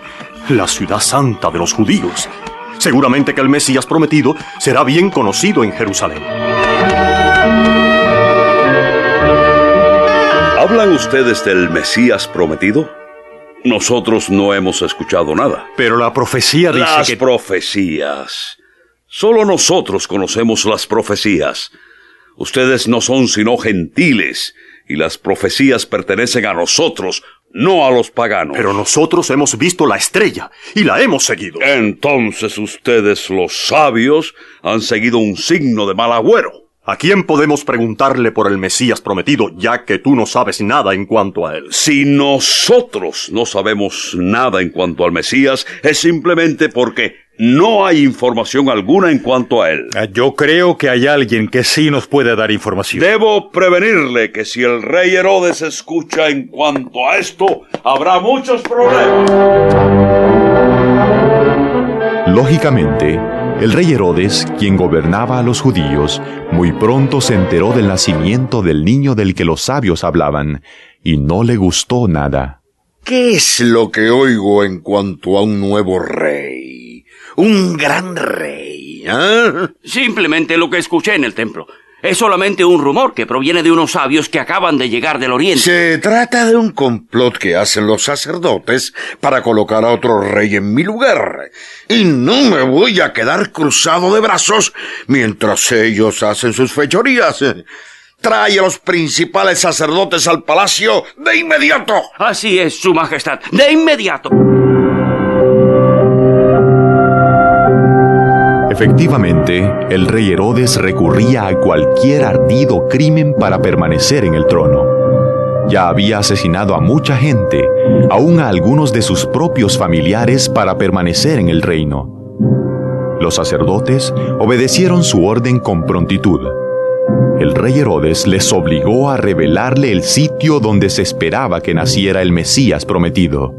S24: La ciudad santa de los judíos. Seguramente que el Mesías prometido será bien conocido en Jerusalén.
S25: ¿Hablan ustedes del Mesías prometido? Nosotros no hemos escuchado nada.
S23: Pero la profecía dice
S25: las
S23: que...
S25: profecías. Solo nosotros conocemos las profecías. Ustedes no son sino gentiles, y las profecías pertenecen a nosotros, no a los paganos.
S24: Pero nosotros hemos visto la estrella y la hemos seguido.
S25: Entonces ustedes, los sabios, han seguido un signo de mal agüero.
S24: ¿A quién podemos preguntarle por el Mesías prometido, ya que tú no sabes nada en cuanto a él?
S25: Si nosotros no sabemos nada en cuanto al Mesías, es simplemente porque no hay información alguna en cuanto a él.
S23: Ah, Yo creo que hay alguien que sí nos puede dar información.
S25: Debo prevenirle que si el rey Herodes escucha en cuanto a esto, habrá muchos problemas.
S11: Lógicamente, el rey Herodes, quien gobernaba a los judíos, muy pronto se enteró del nacimiento del niño del que los sabios hablaban, y no le gustó nada.
S26: ¿Qué es lo que oigo en cuanto a un nuevo rey? Un gran rey, ¿ah?
S27: Simplemente lo que escuché en el templo. Es solamente un rumor que proviene de unos sabios que acaban de llegar del oriente.
S26: Se trata de un complot que hacen los sacerdotes para colocar a otro rey en mi lugar. Y no me voy a quedar cruzado de brazos mientras ellos hacen sus fechorías. Trae a los principales sacerdotes al palacio de inmediato.
S27: Así es, Su Majestad. De inmediato.
S11: Efectivamente, el rey Herodes recurría a cualquier ardido crimen para permanecer en el trono. Ya había asesinado a mucha gente, aún a algunos de sus propios familiares para permanecer en el reino. Los sacerdotes obedecieron su orden con prontitud. El rey Herodes les obligó a revelarle el sitio donde se esperaba que naciera el Mesías prometido.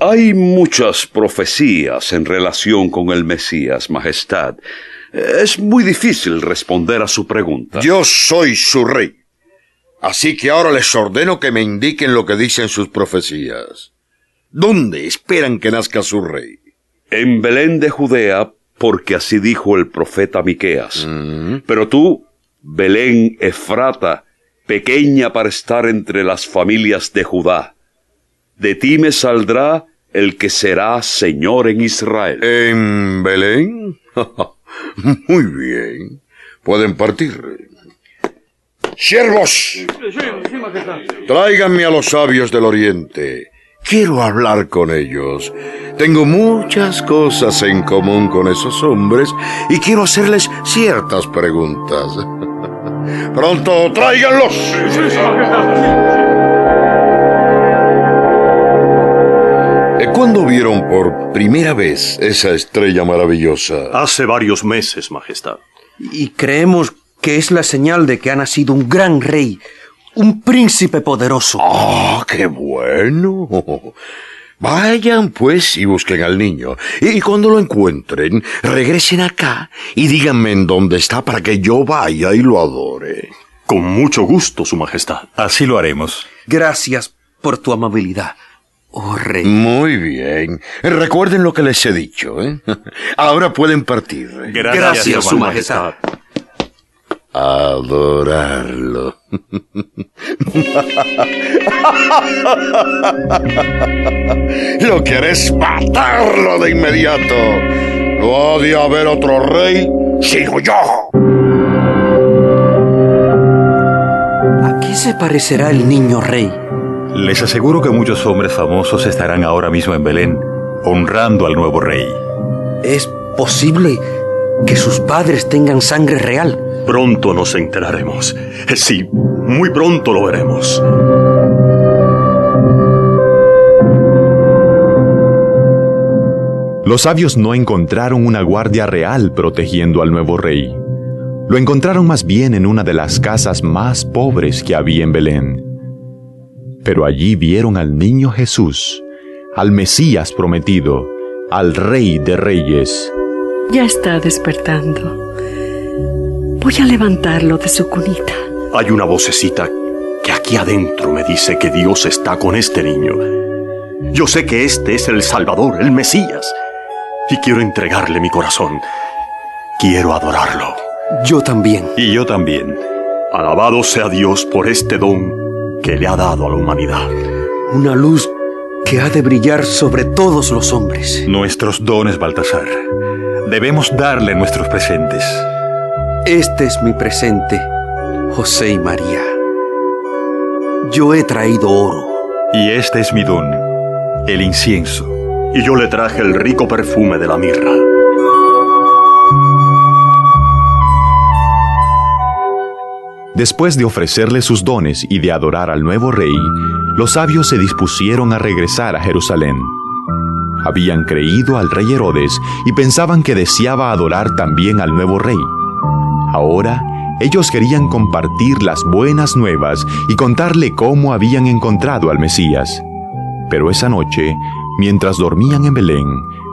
S25: Hay muchas profecías en relación con el Mesías, Majestad. Es muy difícil responder a su pregunta.
S26: Yo soy su rey. Así que ahora les ordeno que me indiquen lo que dicen sus profecías. ¿Dónde esperan que nazca su rey?
S25: En Belén de Judea, porque así dijo el profeta Miqueas. Pero tú, Belén Efrata, pequeña para estar entre las familias de Judá, de ti me saldrá el que será Señor en Israel.
S26: ¿En Belén? (laughs) Muy bien. Pueden partir. Siervos, tráiganme a los sabios del oriente. Quiero hablar con ellos. Tengo muchas cosas en común con esos hombres y quiero hacerles ciertas preguntas. (laughs) Pronto, tráiganlos. ¿Cuándo vieron por primera vez esa estrella maravillosa?
S24: Hace varios meses, Majestad.
S22: Y creemos que es la señal de que ha nacido un gran rey, un príncipe poderoso.
S26: ¡Ah, qué bueno! Vayan pues y busquen al niño. Y cuando lo encuentren, regresen acá y díganme en dónde está para que yo vaya y lo adore.
S24: Con mucho gusto, Su Majestad.
S23: Así lo haremos.
S22: Gracias por tu amabilidad. Oh, rey.
S26: Muy bien. Recuerden lo que les he dicho, ¿eh? (laughs) Ahora pueden partir.
S22: Gracias, Gracias Su Majestad.
S26: Adorarlo. (laughs) Lo que haré es matarlo de inmediato. No ha de haber otro rey, sino yo.
S22: ¿A qué se parecerá el niño rey?
S23: Les aseguro que muchos hombres famosos estarán ahora mismo en Belén, honrando al nuevo rey.
S22: ¿Es posible que sus padres tengan sangre real?
S24: Pronto nos enteraremos. Sí, muy pronto lo veremos.
S11: Los sabios no encontraron una guardia real protegiendo al nuevo rey. Lo encontraron más bien en una de las casas más pobres que había en Belén. Pero allí vieron al niño Jesús, al Mesías prometido, al Rey de Reyes.
S28: Ya está despertando. Voy a levantarlo de su cunita.
S24: Hay una vocecita que aquí adentro me dice que Dios está con este niño. Yo sé que este es el Salvador, el Mesías. Y quiero entregarle mi corazón. Quiero adorarlo.
S22: Yo también.
S23: Y yo también.
S24: Alabado sea Dios por este don que le ha dado a la humanidad.
S22: Una luz que ha de brillar sobre todos los hombres.
S23: Nuestros dones, Baltasar. Debemos darle nuestros presentes.
S22: Este es mi presente, José y María. Yo he traído oro.
S23: Y este es mi don, el incienso.
S24: Y yo le traje el rico perfume de la mirra.
S11: Después de ofrecerle sus dones y de adorar al nuevo rey, los sabios se dispusieron a regresar a Jerusalén. Habían creído al rey Herodes y pensaban que deseaba adorar también al nuevo rey. Ahora, ellos querían compartir las buenas nuevas y contarle cómo habían encontrado al Mesías. Pero esa noche, mientras dormían en Belén,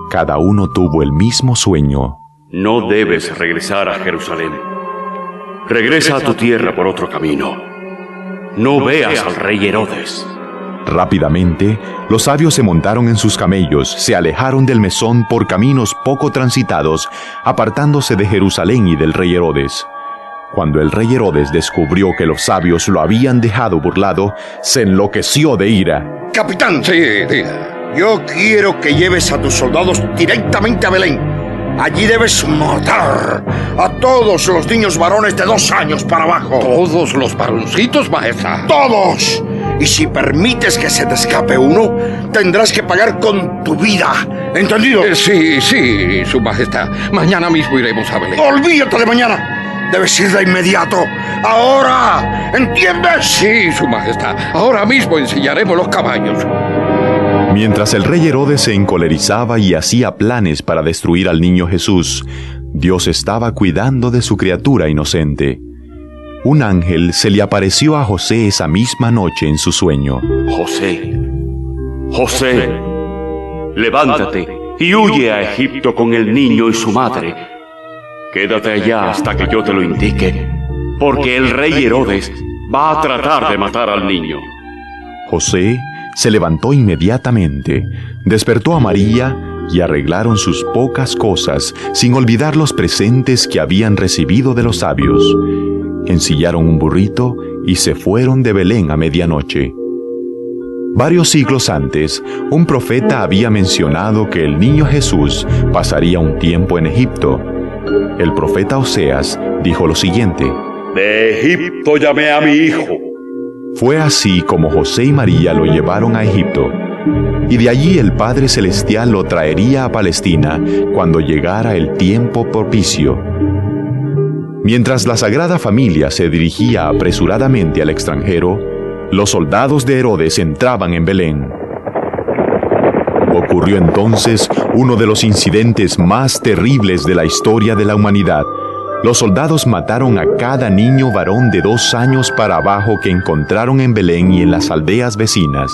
S11: cada uno tuvo el mismo sueño.
S25: No debes regresar a Jerusalén. Regresa a tu tierra por otro camino. No veas al rey Herodes.
S11: Rápidamente, los sabios se montaron en sus camellos, se alejaron del mesón por caminos poco transitados, apartándose de Jerusalén y del rey Herodes. Cuando el rey Herodes descubrió que los sabios lo habían dejado burlado, se enloqueció de ira.
S26: Capitán, sí, diga. Yo quiero que lleves a tus soldados directamente a Belén. Allí debes matar a todos los niños varones de dos años para abajo.
S29: ¿Todos los varoncitos, majestad?
S26: ¡Todos! Y si permites que se te escape uno, tendrás que pagar con tu vida. ¿Entendido?
S30: Eh, sí, sí, Su Majestad. Mañana mismo iremos a Belén.
S26: Olvídate de mañana. Debes ir de inmediato. Ahora. ¿Entiendes?
S30: Sí, Su Majestad. Ahora mismo ensillaremos los caballos.
S11: Mientras el rey Herodes se encolerizaba y hacía planes para destruir al niño Jesús, Dios estaba cuidando de su criatura inocente. Un ángel se le apareció a José esa misma noche en su sueño.
S27: José, José, levántate y huye a Egipto con el niño y su madre. Quédate allá hasta que yo te lo indique, porque el rey Herodes va a tratar de matar al niño.
S11: José se levantó inmediatamente, despertó a María y arreglaron sus pocas cosas sin olvidar los presentes que habían recibido de los sabios ensillaron un burrito y se fueron de Belén a medianoche. Varios siglos antes, un profeta había mencionado que el niño Jesús pasaría un tiempo en Egipto. El profeta Oseas dijo lo siguiente,
S25: De Egipto llamé a mi hijo.
S11: Fue así como José y María lo llevaron a Egipto, y de allí el Padre Celestial lo traería a Palestina cuando llegara el tiempo propicio. Mientras la Sagrada Familia se dirigía apresuradamente al extranjero, los soldados de Herodes entraban en Belén. Ocurrió entonces uno de los incidentes más terribles de la historia de la humanidad. Los soldados mataron a cada niño varón de dos años para abajo que encontraron en Belén y en las aldeas vecinas.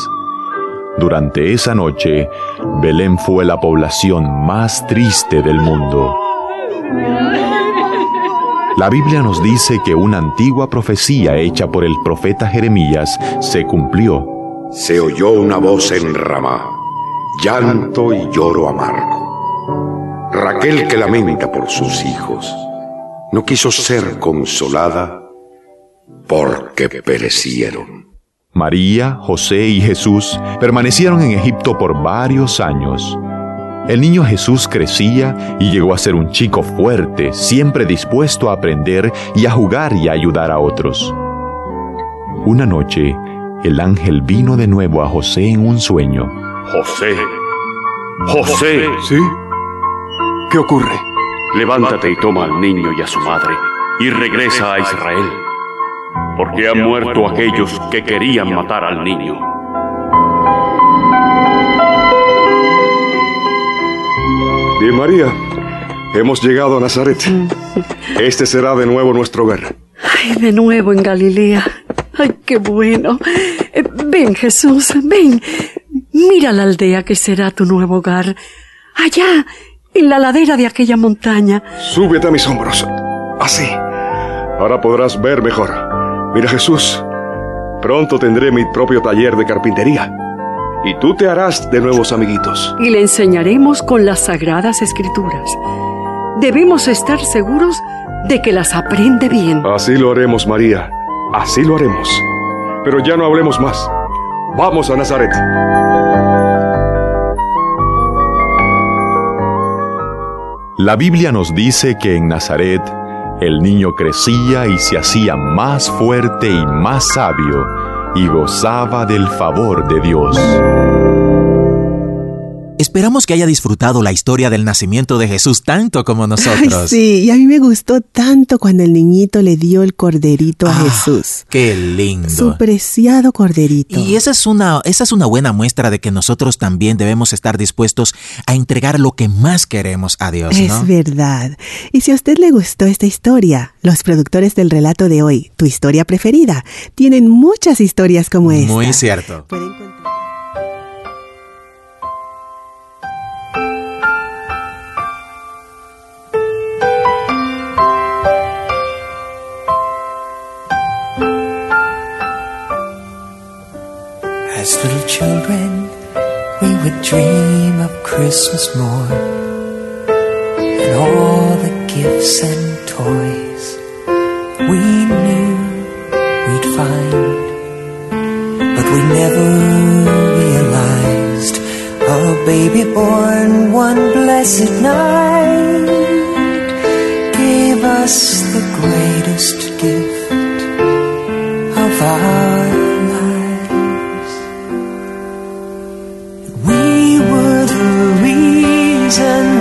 S11: Durante esa noche, Belén fue la población más triste del mundo. La Biblia nos dice que una antigua profecía hecha por el profeta Jeremías se cumplió.
S26: Se oyó una voz en Ramá, llanto y lloro amargo. Raquel que lamenta por sus hijos, no quiso ser consolada porque perecieron.
S11: María, José y Jesús permanecieron en Egipto por varios años. El niño Jesús crecía y llegó a ser un chico fuerte, siempre dispuesto a aprender y a jugar y a ayudar a otros. Una noche, el ángel vino de nuevo a José en un sueño.
S27: José, José.
S30: ¿Sí? ¿Qué ocurre?
S27: Levántate y toma al niño y a su madre y regresa a Israel, porque han muerto aquellos que querían matar al niño.
S18: Bien, María, hemos llegado a Nazaret. Este será de nuevo nuestro hogar.
S28: Ay, de nuevo en Galilea. Ay, qué bueno. Eh, ven, Jesús, ven. Mira la aldea que será tu nuevo hogar. Allá, en la ladera de aquella montaña.
S18: Súbete a mis hombros. Así. Ahora podrás ver mejor. Mira, Jesús, pronto tendré mi propio taller de carpintería. Y tú te harás de nuevos amiguitos.
S28: Y le enseñaremos con las sagradas escrituras. Debemos estar seguros de que las aprende bien.
S18: Así lo haremos, María. Así lo haremos. Pero ya no hablemos más. Vamos a Nazaret.
S11: La Biblia nos dice que en Nazaret el niño crecía y se hacía más fuerte y más sabio y gozaba del favor de Dios.
S20: Esperamos que haya disfrutado la historia del nacimiento de Jesús tanto como nosotros.
S21: Ay, sí, y a mí me gustó tanto cuando el niñito le dio el corderito a
S20: Ah,
S21: Jesús.
S20: Qué lindo.
S21: Su preciado corderito.
S20: Y esa es una esa es una buena muestra de que nosotros también debemos estar dispuestos a entregar lo que más queremos a Dios, ¿no?
S21: Es verdad. Y si a usted le gustó esta historia, los productores del relato de hoy, tu historia preferida, tienen muchas historias como esta.
S20: Muy cierto.
S6: As little children, we would dream of Christmas morn and all the gifts and toys we knew we'd find. But we never realized a baby born one blessed night gave us the greatest gift of our
S8: and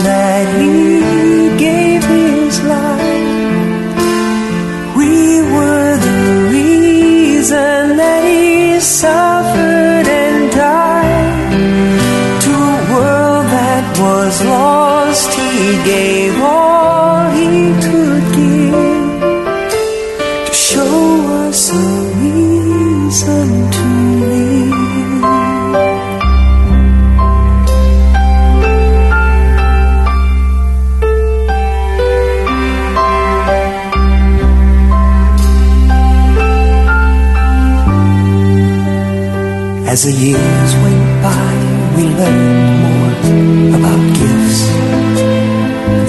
S8: As the years went by, we learned more about gifts,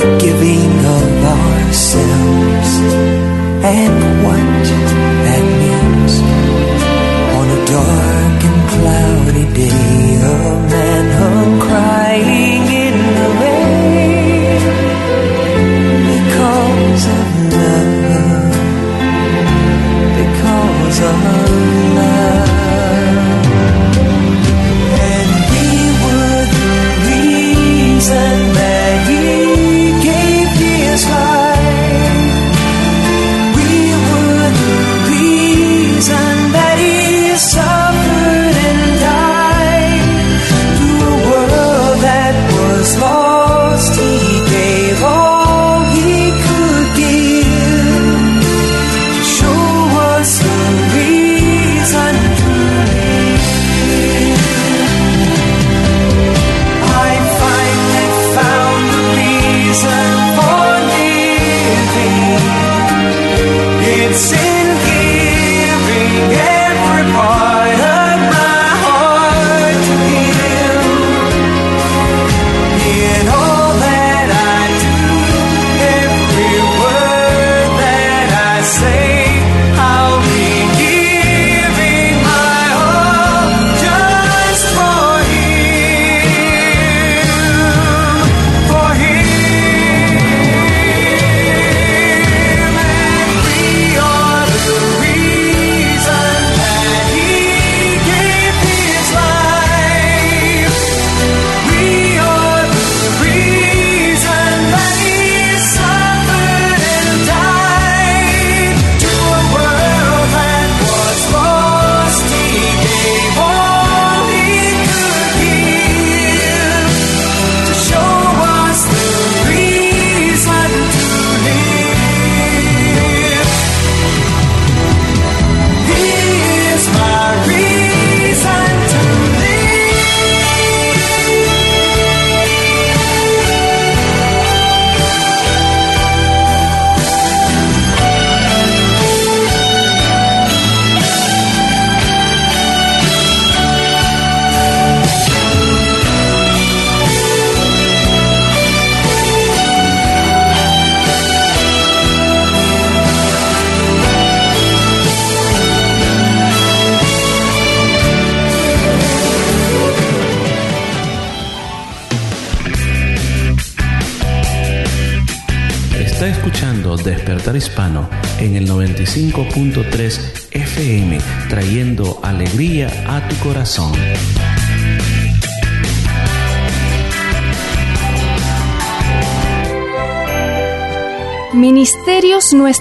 S8: the giving of ourselves, and what that means. On a dark and cloudy day, a man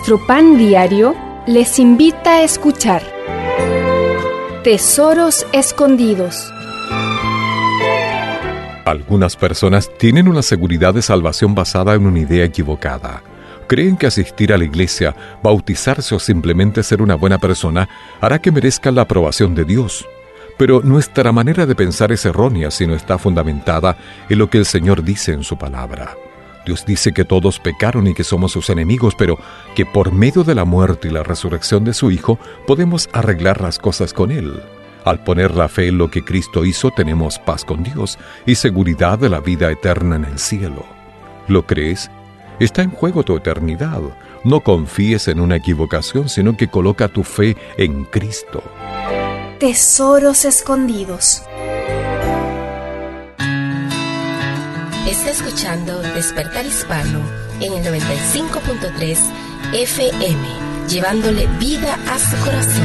S31: Nuestro Pan Diario les invita a escuchar Tesoros Escondidos.
S32: Algunas personas tienen una seguridad de salvación basada en una idea equivocada. Creen que asistir a la iglesia, bautizarse o simplemente ser una buena persona hará que merezcan la aprobación de Dios. Pero nuestra manera de pensar es errónea si no está fundamentada en lo que el Señor dice en su palabra. Dios dice que todos pecaron y que somos sus enemigos, pero que por medio de la muerte y la resurrección de su Hijo podemos arreglar las cosas con Él. Al poner la fe en lo que Cristo hizo, tenemos paz con Dios y seguridad de la vida eterna en el cielo. ¿Lo crees? Está en juego tu eternidad. No confíes en una equivocación, sino que coloca tu fe en Cristo.
S31: Tesoros Escondidos.
S10: Está escuchando Despertar Hispano en el 95.3 FM, llevándole vida a su corazón.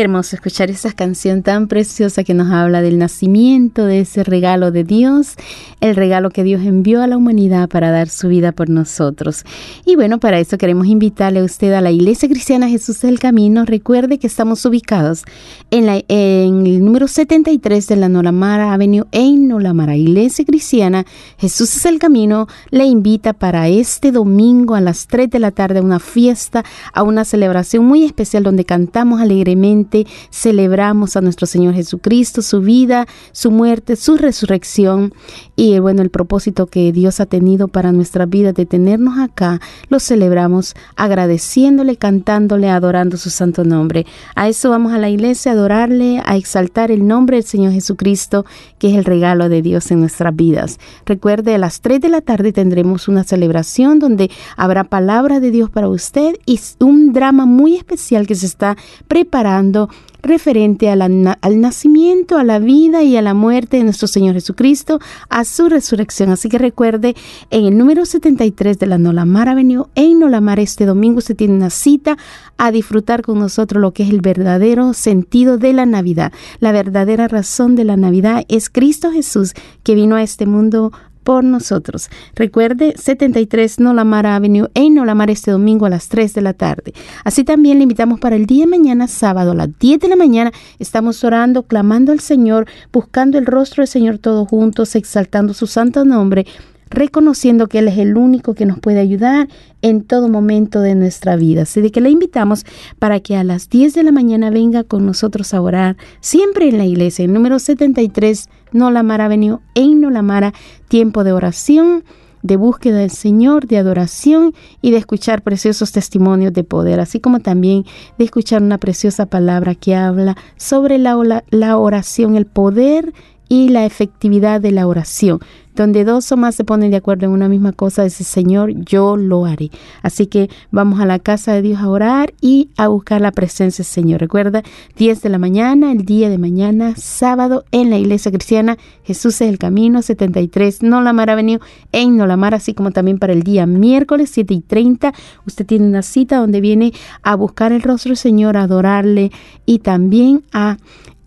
S3: Hermoso escuchar esa canción tan preciosa que nos habla del nacimiento de ese regalo de Dios, el regalo que Dios envió a la humanidad para dar su vida por nosotros. Y bueno, para eso queremos invitarle a usted a la Iglesia Cristiana Jesús del Camino. Recuerde que estamos ubicados en, la, en el número 73 de la Nolamara Avenue en Nolamara. Iglesia Cristiana Jesús es el Camino le invita para este domingo a las 3 de la tarde a una fiesta, a una celebración muy especial donde cantamos alegremente, celebramos a nuestro Señor Jesucristo, su vida, su muerte, su resurrección y bueno, el propósito que Dios ha tenido para nuestra vida de tenernos acá, lo celebramos agradeciéndole, cantándole, adorando su santo nombre. A eso vamos a la iglesia, a adorarle, a exaltar el nombre del Señor Jesucristo, que es el regalo de Dios en nuestras vidas. Recuerde, a las 3 de la tarde tendremos una celebración donde habrá palabra de Dios para usted y un drama muy especial que se está preparando referente al nacimiento, a la vida y a la muerte de nuestro Señor Jesucristo, a su resurrección. Así que recuerde, en el número 73 de la Nolamar Avenue, en Nolamar este domingo usted tiene una cita a disfrutar con nosotros lo que es el verdadero sentido de la Navidad. La verdadera razón de la Navidad es Cristo Jesús que vino a este mundo por nosotros. Recuerde, 73 Nolamar Avenue en Nolamar este domingo a las 3 de la tarde. Así también le invitamos para el día de mañana, sábado a las 10 de la mañana. Estamos orando, clamando al Señor, buscando el rostro del Señor todos juntos, exaltando su santo nombre reconociendo que Él es el único que nos puede ayudar en todo momento de nuestra vida. Así de que le invitamos para que a las 10 de la mañana venga con nosotros a orar, siempre en la iglesia, el número 73, Nolamara Avenue, en Nolamara, tiempo de oración de búsqueda del Señor, de adoración y de escuchar preciosos testimonios de poder, así como también de escuchar una preciosa palabra que habla sobre la, la oración, el poder y la efectividad de la oración. Donde dos o más se ponen de acuerdo en una misma cosa, dice Señor, yo lo haré. Así que vamos a la casa de Dios a orar y a buscar la presencia del Señor. Recuerda, 10 de la mañana, el día de mañana, sábado, en la iglesia cristiana, Jesús es el camino, 73, Nolamar Avenue, en Nolamar, así como también para el día miércoles, 7 y 30. Usted tiene una cita donde viene a buscar el rostro del Señor, a adorarle y también a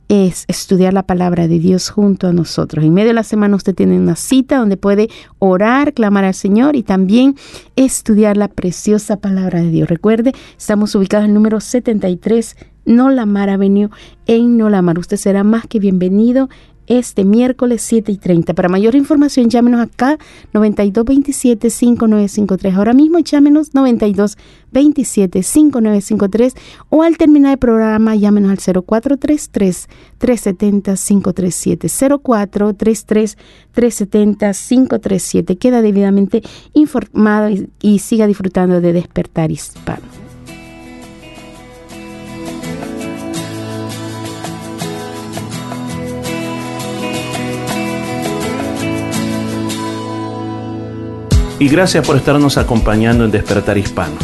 S3: es estudiar la palabra de Dios junto a nosotros. En medio de la semana usted tiene una cita donde puede orar, clamar al Señor y también estudiar la preciosa palabra de Dios. Recuerde, estamos ubicados en el número 73 Nolamar Avenue en Nolamar. Usted será más que bienvenido este miércoles 7 y 30. Para mayor información, llámenos acá 9227-5953. Ahora mismo llámenos 9227-5953 o al terminar el programa llámenos al 0433-370-537. 0433-370-537. Queda debidamente informado y, y siga disfrutando de Despertar Hispano.
S7: Y gracias por estarnos acompañando en Despertar Hispano.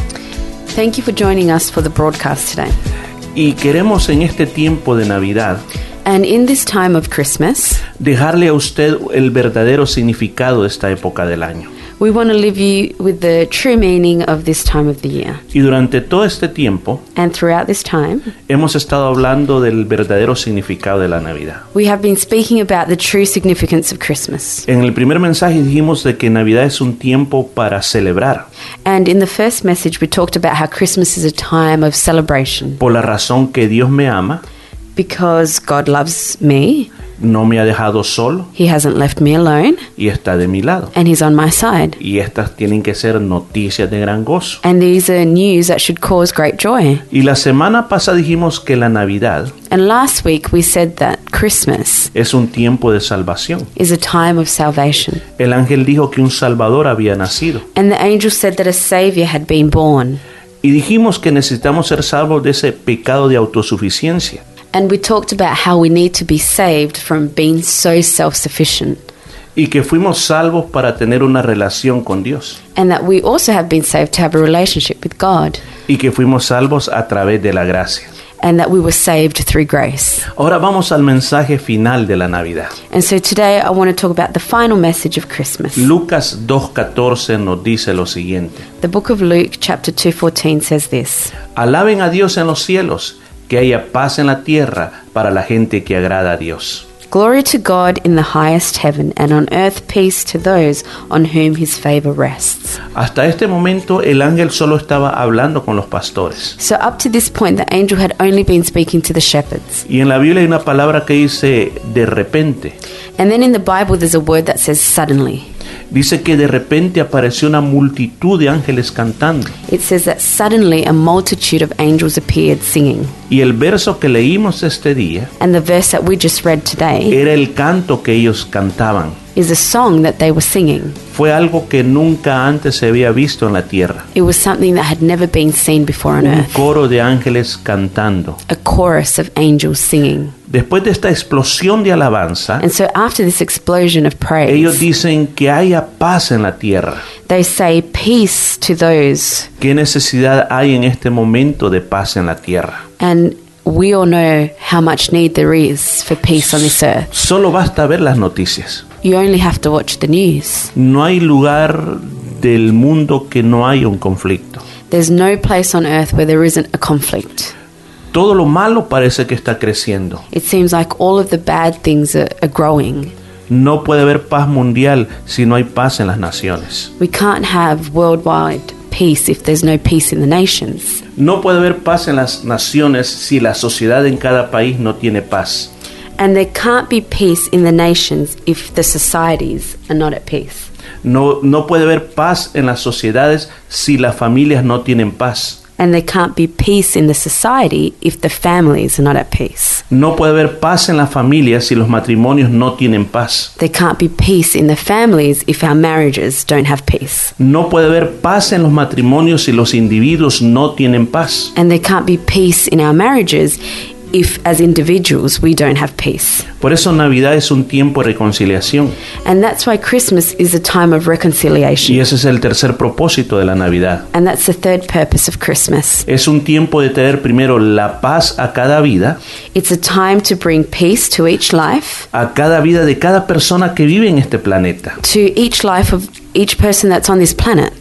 S33: Thank you for joining us for the broadcast today.
S7: Y queremos en este tiempo de Navidad
S33: And in this time of Christmas,
S7: dejarle a usted el verdadero significado de esta época del año.
S33: We want to leave you with the true meaning of this time of the year.
S7: Y durante todo este tiempo
S33: And throughout this time,
S7: hemos estado hablando del verdadero significado de la Navidad.
S33: we have been speaking about the true significance of Christmas.
S7: En el primer mensaje dijimos de que Navidad es un tiempo para celebrar,
S33: And in the first message, we talked about how Christmas is a time of celebration
S7: por la razón que Dios me ama,
S33: because God loves me,
S7: no me ha dejado solo
S33: He hasn't left me alone,
S7: y está de mi lado.
S33: and He's on my side.
S7: Y estas tienen que ser noticias de gran gozo.
S33: And these are news that should cause great joy.
S7: Y la semana pasada dijimos que la Navidad
S33: And last week, we said that Christmas
S7: es un tiempo de salvación.
S33: is a time of salvation.
S7: El ángel dijo que un Salvador había nacido.
S33: And the angel said that a Savior had been born.
S7: Y dijimos que necesitamos ser salvos de ese pecado de autosuficiencia.
S33: And we talked about how we need to be saved from being so self sufficient.
S7: Y que fuimos salvos para tener una relación con Dios.
S33: And that we also have been saved to have a relationship with God.
S7: Y que fuimos salvos a través de la gracia.
S33: And that we were saved through grace.
S7: Ahora vamos al mensaje final de la Navidad.
S33: And so today I want to talk about the final message of Christmas.
S7: Lucas 2.14 nos dice lo siguiente.
S33: The book of Luke, chapter 2:14 says this.
S7: Alaben a Dios en los cielos, que haya paz en la tierra para la gente que agrada a Dios.
S33: Glory to God in the highest heaven, and on earth peace to those on whom his favor rests.
S7: Hasta este momento el ángel solo estaba hablando con los pastores.
S33: So, up to this point, the angel had only been speaking to the shepherds.
S7: Y en la Biblia hay una palabra que dice de repente.
S33: And then in the Bible, there's a word that says suddenly.
S7: Dice que de repente apareció una multitud de ángeles cantando.
S33: It says that suddenly a multitude of angels appeared singing.
S7: Y el verso que leímos este día
S33: And the verse that we just read today
S7: era el canto que ellos cantaban.
S33: Is a song that they were singing.
S7: Fue algo que nunca antes se había visto en la tierra.
S33: It was something that had never been seen before on
S7: Un
S33: earth
S7: coro de ángeles cantando.
S33: a chorus of angels singing.
S7: Después de esta explosión de alabanza,
S33: And so, after this explosion of
S7: ellos
S33: praise,
S7: dicen que haya paz en la tierra.
S33: they say, Peace to those.
S7: ¿Qué necesidad hay en este momento de paz en la tierra?
S33: And we all know how much need there is for peace on this earth.
S7: Solo basta ver las noticias.
S33: You only have to watch the news.
S7: No hay lugar del mundo que no haya un conflicto.
S33: There's no place on earth where there isn't a conflict.
S7: Todo lo malo parece que está creciendo.
S33: It seems like all of the bad things are, are growing.
S7: No puede haber paz mundial si no hay paz en las naciones.
S33: We can't have worldwide peace if there's no peace in the nations.
S7: No puede haber paz en las naciones si la sociedad en cada país no tiene paz.
S33: And there can't be peace in the nations if the societies are not at peace.
S7: No, no puede haber paz en las sociedades si las familias no tienen paz.
S33: And there can't be peace in the society if the families are not at peace.
S7: No puede haber paz en las familias si los matrimonios no tienen paz.
S33: There can't be peace in the families if our marriages don't have peace.
S7: No puede haber paz en los matrimonios si los individuos no tienen paz.
S33: And there can't be peace in our marriages if, as individuals, we don't have peace.
S7: Por eso Navidad es un tiempo de reconciliación.
S33: And that's why Christmas is a time of reconciliation.
S7: Y ese es el tercer propósito de la Navidad.
S33: And that's the third purpose of Christmas.
S7: Es un tiempo de traer primero la paz a cada vida,
S33: It's a time to bring peace to each life,
S7: a cada vida de cada persona que vive en este planeta.
S33: to each life of each person that's on this planet.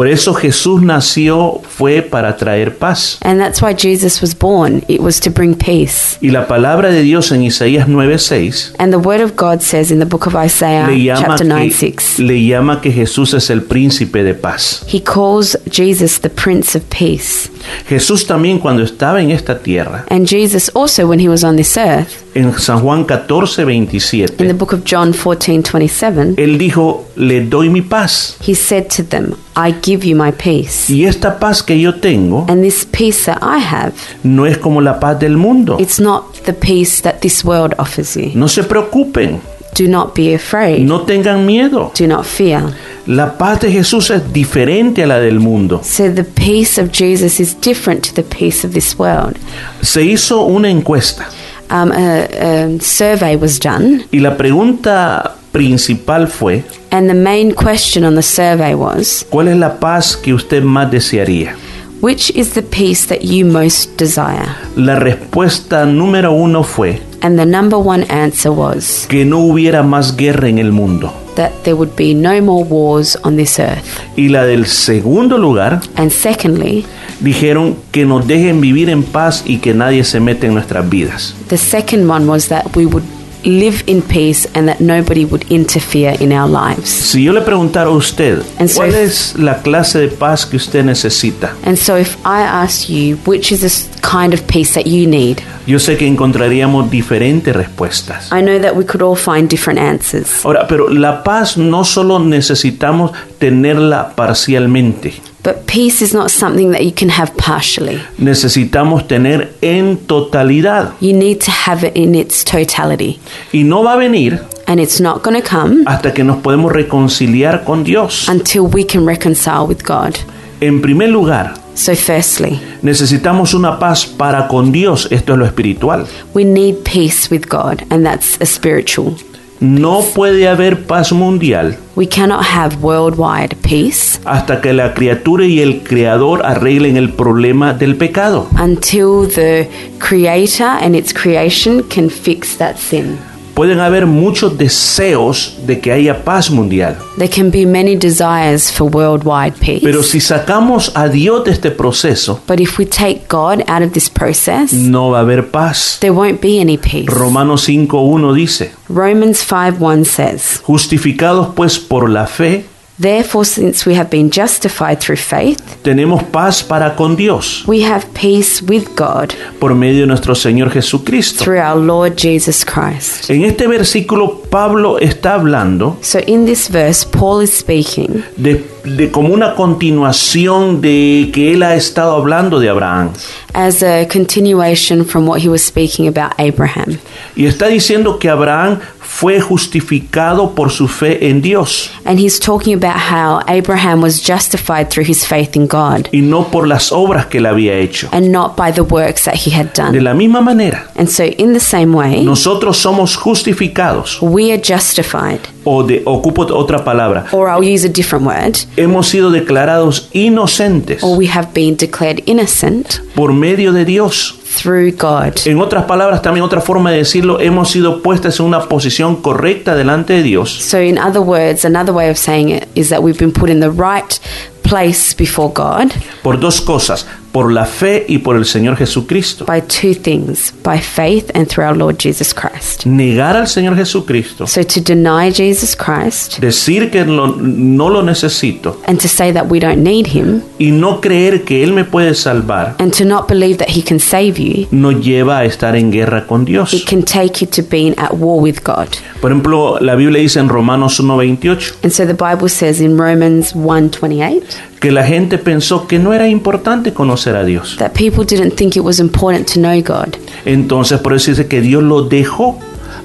S7: Por eso Jesús nació fue para traer paz.
S33: And that's why Jesus was born. It was to bring peace.
S7: Y la palabra de Dios en Isaías 9:6
S33: And the word of God says in the book of Isaiah,
S7: le llama,
S33: chapter 9
S7: que,
S33: 6,
S7: le llama que Jesús es el príncipe de paz.
S33: he calls Jesus the Prince of Peace.
S7: Jesús también cuando estaba en esta tierra,
S33: And Jesus also, when he was on this earth,
S7: en San Juan 14,
S33: in
S7: 27,
S33: the book of John 14 27,
S7: él dijo, le doy mi paz.
S33: he said to them, I give you my peace.
S7: Y esta paz que yo tengo
S33: And this peace that I have,
S7: no es como la paz del mundo.
S33: it's not the peace that this world offers you.
S7: No se preocupen,
S33: Do not be afraid.
S7: no tengan miedo.
S33: Do not fear.
S7: La paz de Jesús es diferente a la del mundo.
S33: So the peace of Jesus is different to the peace of this world.
S7: Se hizo una encuesta
S33: Um, a, a survey was done,
S7: y la pregunta principal fue,
S33: and the main question on the survey was
S7: ¿cuál es la paz que usted más desearía?
S33: which is the peace that you most desire?
S7: La respuesta número uno fue
S33: And the number one answer was
S7: que no hubiera más guerra en el mundo.
S33: that there would be no more wars on this earth.
S7: Y la del segundo lugar
S33: And secondly,
S7: dijeron que nos dejen vivir en paz y que nadie se mete en nuestras vidas.
S33: the second one was that we would live in peace and that nobody would interfere in our lives.
S7: Si yo le preguntara a usted,
S33: And so
S7: ¿cuál
S33: if-
S7: es la clase de paz que usted necesita?
S33: And so if I ask you which is this kind of peace that you need,
S7: Yo sé que encontraríamos diferentes respuestas.
S33: I know that we could all find different answers.
S7: Ahora, pero la paz no solo necesitamos tenerla parcialmente,
S33: But peace is not something that you can have partially.
S7: necesitamos tener en totalidad.
S33: You need to have it in its totality.
S7: Y no va a venir
S33: And it's not going to come
S7: hasta que nos podemos reconciliar con Dios.
S33: until we can reconcile with God.
S7: En primer lugar,
S33: So, firstly,
S7: necesitamos una paz para con Dios, esto es lo espiritual.
S33: we need peace with God, and that's a spiritual.
S7: No puede haber paz mundial
S33: We cannot have worldwide peace
S7: hasta que la criatura y el creador arreglen el problema del pecado.
S33: until the Creator and its creation can fix that sin.
S7: Pueden haber muchos deseos de que haya paz mundial,
S33: There can be many desires for worldwide peace.
S7: pero si sacamos a Dios de este proceso,
S33: But if we take God out of this process,
S7: no va a haber paz.
S33: there won't be any peace.
S7: Romanos 5.1 dice,
S33: Romans 5 1 says,
S7: justificados pues por la fe,
S33: Therefore, since we have been justified through faith,
S7: tenemos paz para con Dios
S33: we have peace with God
S7: por medio de nuestro Señor Jesucristo.
S33: through our Lord Jesus Christ.
S7: En este versículo Pablo está hablando
S33: So, in this verse, Paul is speaking
S7: de, de como una continuación de que él ha estado hablando de Abraham.
S33: as a continuation from what he was speaking about Abraham.
S7: Y está diciendo que Abraham fue justificado por su fe en Dios
S33: And he's talking about how Abraham was justified through his faith in God
S7: y no por las obras que él había hecho.
S33: and not by the works that he had
S7: De
S33: done.
S7: la misma manera,
S33: And so, in the same way,
S7: nosotros somos justificados,
S33: we are justified,
S7: o de, ocupo otra palabra,
S33: or I'll use a different word,
S7: hemos sido declarados inocentes
S33: or we have been declared innocent
S7: por medio de Dios.
S33: Through God.
S7: En otras palabras, también otra forma de decirlo, hemos sido puestas en una posición correcta delante de Dios.
S33: So, in other words, another way of saying it is that we've been put in the right place before God.
S7: Por dos cosas, por la fe y por el Señor Jesucristo.
S33: by two things by faith and through our Lord Jesus Christ.
S7: Negar al Señor Jesucristo,
S33: So, to deny Jesus Christ
S7: decir que lo- no lo necesito
S33: and to say that we don't need him
S7: y no creer que Él me puede salvar,
S33: and to not believe that he can save you,
S7: nos lleva a estar en guerra con
S33: it
S7: Dios.
S33: can take you to being at war with God.
S7: Por ejemplo, la Biblia dice en Romanos 1.28
S33: And so the Bible says in Romans 1:28
S7: que la gente pensó que no era importante conocer a Dios.
S33: that people didn't think it was important to know God.
S7: Entonces, por eso dice que Dios lo dejó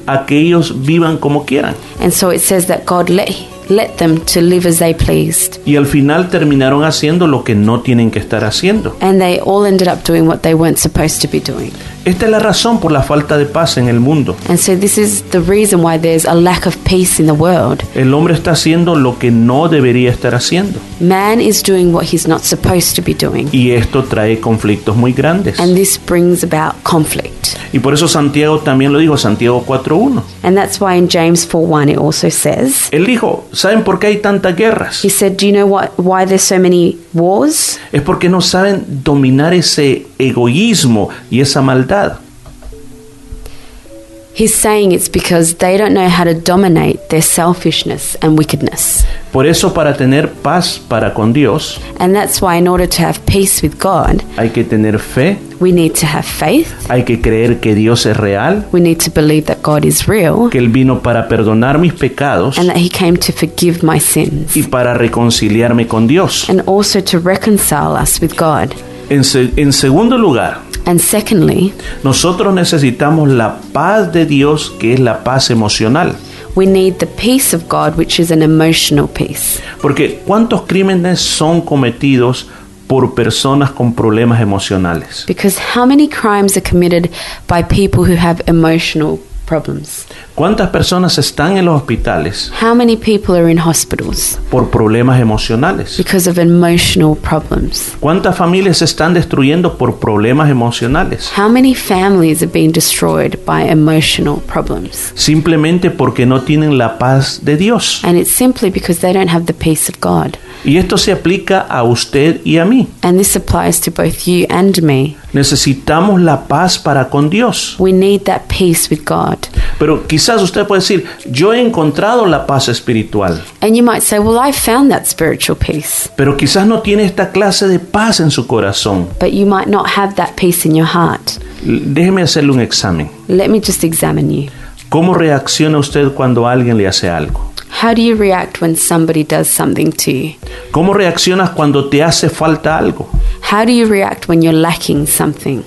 S7: a que ellos vivan como quieran.
S33: And so it says that God let let them to live as they pleased.
S7: Y al final terminaron haciendo lo que no tienen que estar haciendo.
S33: And they all ended up doing what they weren't supposed to be doing.
S7: Esta es la razón por la falta de paz en el mundo.
S33: And so this is the reason why there's a lack of peace in the world.
S7: El hombre está haciendo lo que no debería estar haciendo.
S33: Man is doing what he's not supposed to be doing.
S7: Y esto trae conflictos muy grandes.
S33: And this brings about conflict.
S7: Y por eso Santiago también lo dijo, Santiago 4.1.
S33: And that's why in James 4:1 it also says,
S7: Él dijo, ¿saben por qué hay tantas guerras?
S33: he said, "Do you know what why there's so many wars?
S7: Es porque no saben dominar ese egoísmo y esa maldad. Por eso para tener paz para con Dios
S33: And that's why in order to have peace with God,
S7: hay que tener fe,
S33: we need to have faith.
S7: hay que creer que Dios es real,
S33: We need to believe that God is real
S7: que Él vino para perdonar mis pecados
S33: and that he came to forgive my sins
S7: y para reconciliarme con Dios.
S33: and also to reconcile us with God.
S7: En, se- en segundo lugar,
S33: And secondly,
S7: nosotros necesitamos la paz de Dios, que es la paz emocional.
S33: we need the peace of God, which is an emotional peace.
S7: Porque ¿cuántos crímenes son cometidos por personas con problemas emocionales?
S33: Because how many crimes are committed by people who have emotional problems?
S7: ¿Cuántas personas están en los hospitales
S33: How many people are in hospitals
S7: por problemas emocionales?
S33: because of emotional problems?
S7: ¿Cuántas familias se están destruyendo por problemas emocionales?
S33: How many families are being destroyed by emotional problems?
S7: Simplemente porque no tienen la paz de Dios.
S33: And it's simply because they don't have the peace of God.
S7: Y esto se aplica a usted y a mí.
S33: And this applies to both you and me.
S7: Necesitamos la paz para con Dios.
S33: We need that peace with God.
S7: Pero quizás usted puede decir, yo he encontrado la paz espiritual,
S33: And you might say, Well, I found that spiritual peace.
S7: pero quizás no tiene esta clase de paz en su corazón.
S33: But you might not have that peace in your heart.
S7: Déjeme hacerle un examen.
S33: Let me just examine you.
S7: ¿Cómo reacciona usted cuando alguien le hace algo?
S33: How do you react when somebody does something to you?
S7: ¿Cómo reaccionas cuando te hace falta algo?
S33: How do you react when you're lacking something?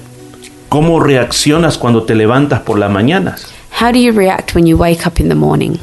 S7: ¿Cómo reaccionas cuando te levantas por las mañanas?
S33: How do you react when you wake up in the morning?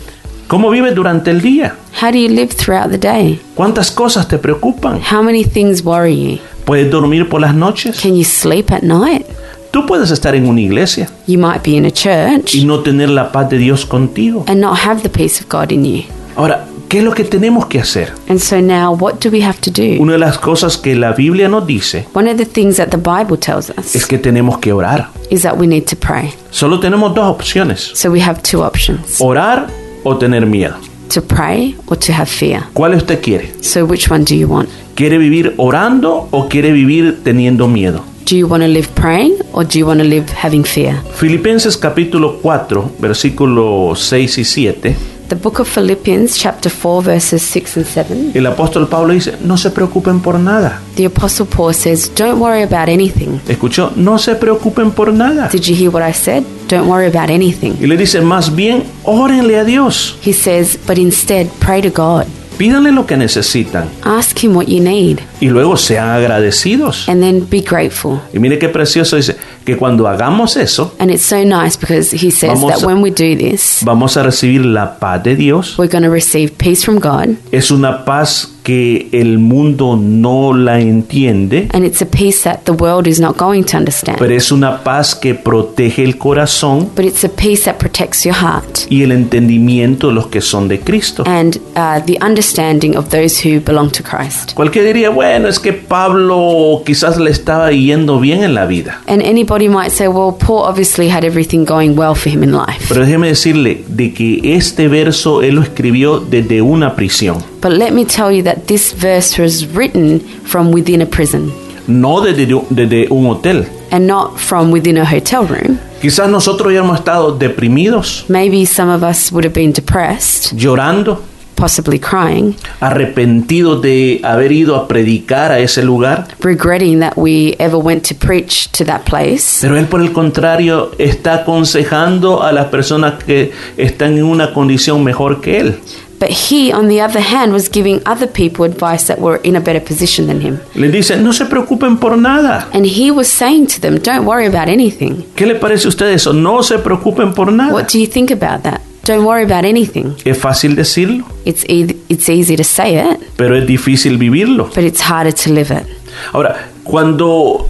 S7: ¿Cómo vives durante el día?
S33: How do you live throughout the day?
S7: ¿Cuántas cosas te preocupan?
S33: How many things worry you?
S7: ¿Puedes dormir por las noches?
S33: Can you sleep at night?
S7: Tú puedes estar en una iglesia
S33: You might be in a church
S7: y no tener la paz de Dios contigo.
S33: and not have the peace of God in you.
S7: Ahora, ¿qué es lo que tenemos que hacer?
S33: And so now, what do we have to do?
S7: Una de las cosas que la Biblia nos dice
S33: One of the things that the Bible tells us
S7: es que tenemos que orar.
S33: is that we need to pray.
S7: Solo tenemos dos opciones,
S33: So we have two options
S7: orar o tener miedo.
S33: to pray or to have fear.
S7: ¿Cuál usted quiere?
S33: So, which one do you want?
S7: ¿Quiere vivir orando o quiere vivir teniendo miedo?
S33: Do you want to live praying or do you want to live having fear?
S7: Filipenses capítulo 4, versículos 6 y 7,
S33: The book of Philippians, chapter 4, verses 6 and 7.
S7: el apóstol Pablo dice, no se preocupen por nada.
S33: The Apostle Paul says, Don't worry about anything.
S7: ¿Escuchó? No se preocupen por nada.
S33: Did you hear what I said? Don't worry about anything.
S7: Y le dice, más bien, órenle a Dios.
S33: He says, But instead, pray to God.
S7: Pídanle lo que necesitan
S33: Ask Him what you need
S7: y luego sean agradecidos.
S33: and then be grateful.
S7: Y mire qué precioso dice, que cuando hagamos eso,
S33: And it's so nice because he says
S7: Vamos
S33: that when we do this,
S7: vamos a recibir la paz de Dios.
S33: we're going to receive peace from God.
S7: Es una paz que el mundo no la entiende,
S33: And it's a peace that the world is not going to understand.
S7: pero es una paz que protege el corazón
S33: But it's a peace that protects your heart
S7: y el entendimiento de los que son de Cristo.
S33: and uh, the understanding of those who belong to Christ.
S7: Cualquiera diría, bueno, es que Pablo quizás le estaba yendo bien en la vida.
S33: And anybody might say, well, Paul obviously had everything going well for him in life.
S7: Pero déjeme decirle de que este verso él lo escribió desde una prisión,
S33: But let me tell you that this verse was written from within a prison
S7: no desde, desde un hotel.
S33: and not from within a hotel room.
S7: Quizás nosotros hemos estado deprimidos,
S33: Maybe some of us would have been depressed,
S7: llorando,
S33: possibly crying,
S7: arrepentidos de haber ido a predicar a ese lugar.
S33: regretting that we ever went to preach to that place.
S7: Pero él por el contrario está aconsejando a las personas que están en una condición mejor que él.
S33: But he, on the other hand, was giving other people advice that were in a better position than him.
S7: Le dice, no se preocupen por nada.
S33: And he was saying to them, Don't worry about anything.
S7: ¿Qué le parece a usted eso? No se preocupen por nada.
S33: What do you think about that? Don't worry about anything.
S7: Es fácil decirlo,
S33: It's, e- it's easy to say it,
S7: pero es difícil vivirlo.
S33: but it's harder to live it.
S7: Ahora, cuando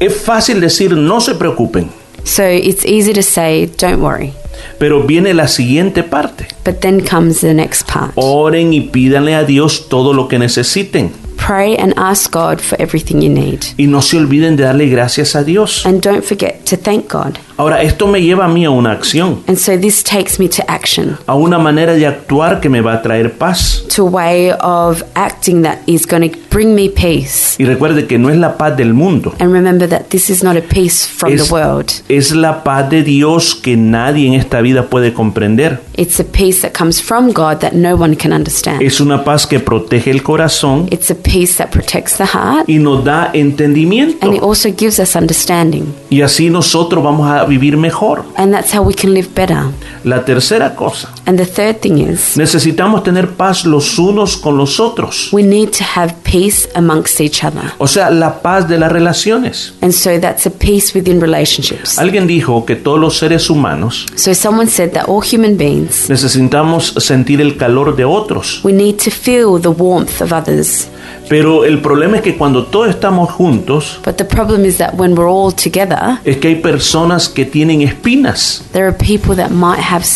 S7: es fácil decir no se preocupen,
S33: So it's easy to say, Don't worry.
S7: Pero viene la siguiente parte.
S33: But then comes the next part.
S7: Oren y pídanle a Dios todo lo que necesiten.
S33: Pray and ask God for everything you need.
S7: Y no se olviden de darle gracias a Dios.
S33: And don't forget to thank God.
S7: Ahora, esto me lleva a mí a una acción,
S33: And so this takes me to action,
S7: a una manera de actuar que me va a traer paz.
S33: to a way of acting that is going to bring me peace.
S7: Y recuerde que no es la paz del mundo,
S33: And remember that this is not a peace from
S7: Es-
S33: the world.
S7: es la paz de Dios que nadie en esta vida puede comprender.
S33: It's a peace that comes from God that no one can understand.
S7: Es una paz que protege el corazón
S33: It's a peace that protects the heart
S7: y nos da entendimiento.
S33: and it also gives us understanding.
S7: Y así nosotros vamos a vivir mejor.
S33: And that's how we can live better.
S7: La tercera cosa,
S33: And the third thing is
S7: necesitamos tener paz los unos con los otros.
S33: we need to have peace amongst each other.
S7: O sea, la paz de las relaciones.
S33: And so that's a peace within relationships.
S7: Alguien dijo que todos los seres humanos
S33: So someone said that all human beings,
S7: necesitamos sentir el calor de otros.
S33: we need to feel the warmth of others.
S7: Pero el problema es que cuando todos estamos juntos,
S33: But the problem is that when we're all together,
S7: es que hay personas que tienen espinas.
S33: there are people that might have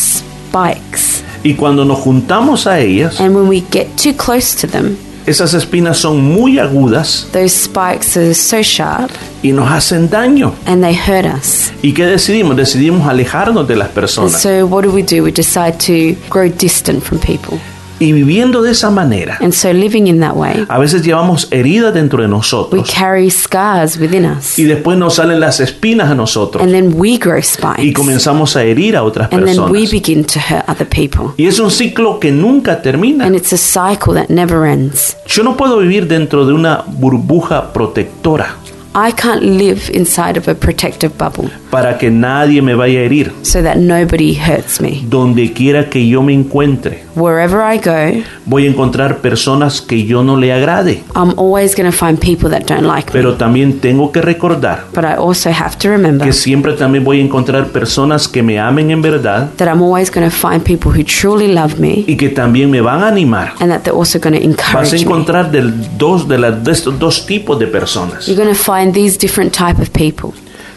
S33: spikes.
S7: Y cuando nos juntamos a ellas,
S33: And when we get too close to them,
S7: esas espinas son muy agudas
S33: those spikes are so sharp
S7: y nos hacen daño.
S33: and they hurt us.
S7: ¿Y qué decidimos? Decidimos alejarnos de las
S33: And
S7: personas.
S33: so, what do we do? We decide to grow distant from people.
S7: Y viviendo de esa manera,
S33: And so, living in that way,
S7: a veces llevamos heridas dentro de
S33: we
S7: nosotros
S33: carry scars within us.
S7: y después nos salen las espinas a nosotros
S33: And then we grow
S7: y
S33: spikes.
S7: comenzamos a herir a otras
S33: And then we
S7: personas.
S33: begin to hurt other people.
S7: Y es un ciclo que nunca termina.
S33: And it's a cycle that never ends.
S7: Yo no puedo vivir dentro de una burbuja protectora
S33: I can't live inside of a protective bubble
S7: para que nadie me vaya a herir.
S33: so that nobody hurts me.
S7: Donde quiera que yo me encuentre,
S33: Wherever I go,
S7: voy a encontrar personas que yo no le agrade.
S33: I'm always going to find people that don't like me.
S7: Pero también tengo que recordar
S33: But I also have to remember
S7: que siempre también voy a encontrar personas que me amen en verdad
S33: that I'm always going to find people who truly love me
S7: y que también me van a animar.
S33: and that they're also going to
S7: Vas a
S33: encourage me.
S7: encontrar del dos, de, las- de estos dos tipos de personas.
S33: You're going to find these different type of people.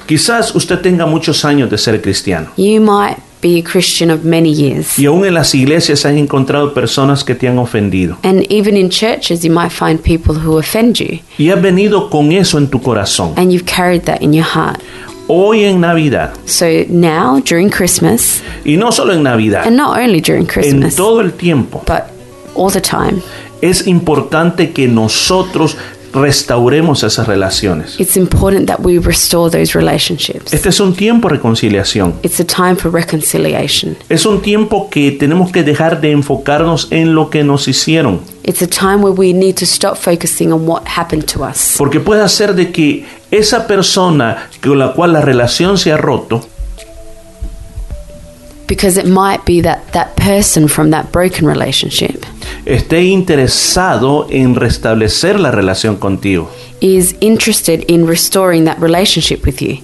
S7: Quizás usted tenga muchos años de ser cristiano
S33: You might be a Christian of many years.
S7: y aún en las iglesias han encontrado personas que te han ofendido.
S33: And even in churches, you might find people who offend you,
S7: Y has venido con eso en tu corazón.
S33: and you've carried that in your heart.
S7: Hoy en Navidad,
S33: So now, during Christmas,
S7: y no solo en Navidad,
S33: and not only during
S7: en
S33: Christmas,
S7: todo el tiempo,
S33: but all the time,
S7: es importante que nosotros restauremos esas relaciones.
S33: it's important that we restore those relationships.
S7: Este es un tiempo de reconciliación.
S33: It's a time for reconciliation.
S7: Es un tiempo que tenemos que dejar de enfocarnos en lo que nos hicieron.
S33: It's a time where we need to stop focusing on what happened to us.
S7: Porque puede ser de que esa persona con la cual la relación se ha roto
S33: Because it might be that that person from that broken relationship
S7: esté interesado en restablecer la relación contigo.
S33: is interested in restoring that relationship with you.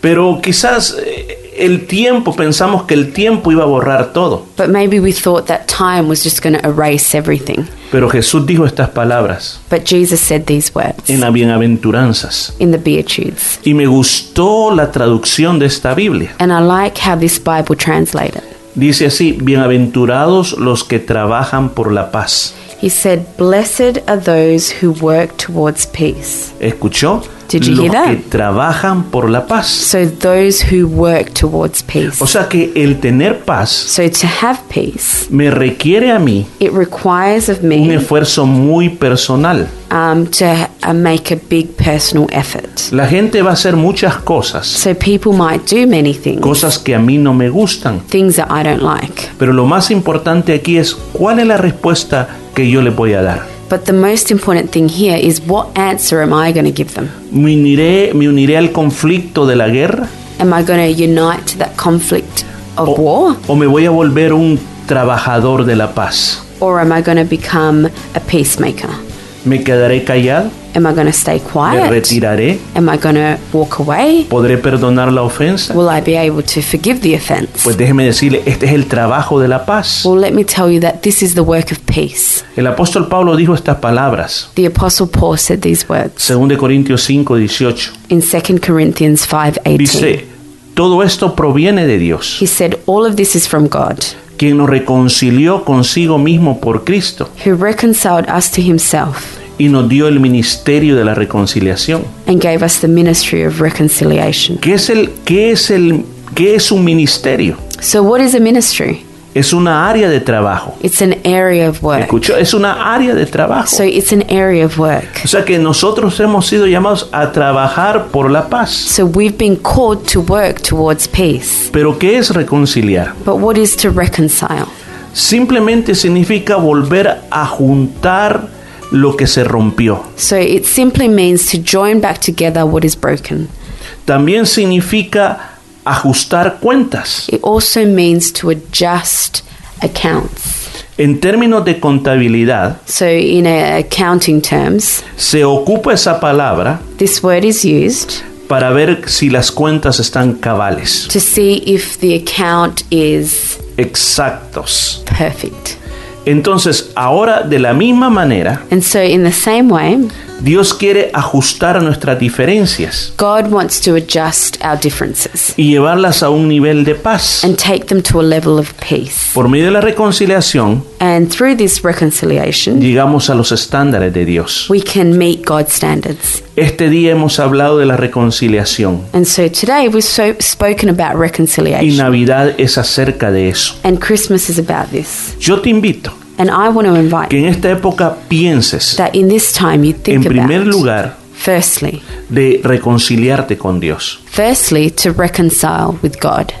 S7: Pero quizás eh, el tiempo, pensamos que el tiempo iba a borrar todo.
S33: But maybe we thought that time was just going to erase everything.
S7: Pero Jesús dijo estas palabras
S33: But Jesus said these words
S7: en las bienaventuranzas.
S33: in the Beatitudes.
S7: Y me gustó la traducción de esta Biblia.
S33: And I like how this Bible translated.
S7: Dice así, bienaventurados los que trabajan por la paz.
S33: He said, Blessed are those who work towards peace.
S7: ¿Escuchó?
S33: Did you
S7: los
S33: hear that?
S7: que trabajan por la paz.
S33: So those who work towards peace.
S7: O sea que el tener paz
S33: So to have peace,
S7: me requiere a mí
S33: it requires of
S7: un
S33: me
S7: esfuerzo muy personal.
S33: um, to uh, make a big personal effort.
S7: La gente va a hacer muchas cosas,
S33: So people might do many things,
S7: cosas que a mí no me gustan.
S33: things that I don't like.
S7: Pero lo más importante aquí es cuál es la respuesta que yo le voy a dar.
S33: But the most important thing here is what answer am I going to give them?
S7: ¿Me uniré, me uniré al conflicto de la guerra
S33: Am I going to unite to that conflict of war?
S7: o me voy a volver un trabajador de la paz?
S33: Or am I going to become a peacemaker?
S7: ¿Me quedaré callado?
S33: Am I going to stay
S7: ¿Me
S33: quiet?
S7: retiraré?
S33: Am I going to walk away?
S7: ¿Podré perdonar la ofensa?
S33: Will I be able to forgive the offense?
S7: Pues déjeme decirle, este es el trabajo de la paz.
S33: Well, let me tell you that this is the work of peace.
S7: El apóstol Pablo dijo estas palabras.
S33: The apostle Paul said these words
S7: 2 de Corintios 5, 18.
S33: in 2 Corinthians 5:18.
S7: Dice, todo esto proviene de Dios,
S33: He said all of this is from God,
S7: quien nos reconcilió consigo mismo por Cristo
S33: who reconciled us to himself
S7: y nos dio el ministerio de la reconciliación.
S33: and gave us the ministry of reconciliation.
S7: ¿Qué es el qué es el qué es un ministerio?
S33: So what is a ministry?
S7: Es una área de trabajo.
S33: It's an area of work.
S7: ¿Escuchó? Es una área de trabajo.
S33: So it's an area of work.
S7: O sea que nosotros hemos sido llamados a trabajar por la paz.
S33: So we've been called to work towards peace.
S7: Pero ¿qué es reconciliar?
S33: But what is to reconcile?
S7: Simplemente significa volver a juntar lo que se rompió.
S33: So it simply means to join back together what is broken.
S7: También significa ajustar cuentas.
S33: It also means to adjust accounts.
S7: En términos de contabilidad,
S33: So in uh, accounting terms,
S7: se ocupa esa palabra
S33: this word is used
S7: para ver si las cuentas están cabales,
S33: to see if the account is
S7: exactos.
S33: perfect.
S7: Entonces, ahora de la misma manera,
S33: And so in the same way,
S7: Dios quiere ajustar nuestras diferencias
S33: God wants to adjust our differences
S7: y llevarlas a un nivel de paz.
S33: and take them to a level of peace.
S7: Por medio de la reconciliación
S33: And through this reconciliation,
S7: llegamos a los estándares de Dios.
S33: we can meet God's standards.
S7: Este día hemos hablado de la reconciliación
S33: And so today we've so spoken about
S7: y
S33: reconciliation.
S7: Navidad es acerca de eso.
S33: And Christmas is about this.
S7: Yo te invito
S33: And I want to invite
S7: que en esta época pienses
S33: that in this time you
S7: en
S33: think
S7: primer
S33: about,
S7: lugar
S33: firstly,
S7: de reconciliarte con Dios
S33: firstly, to reconcile with God.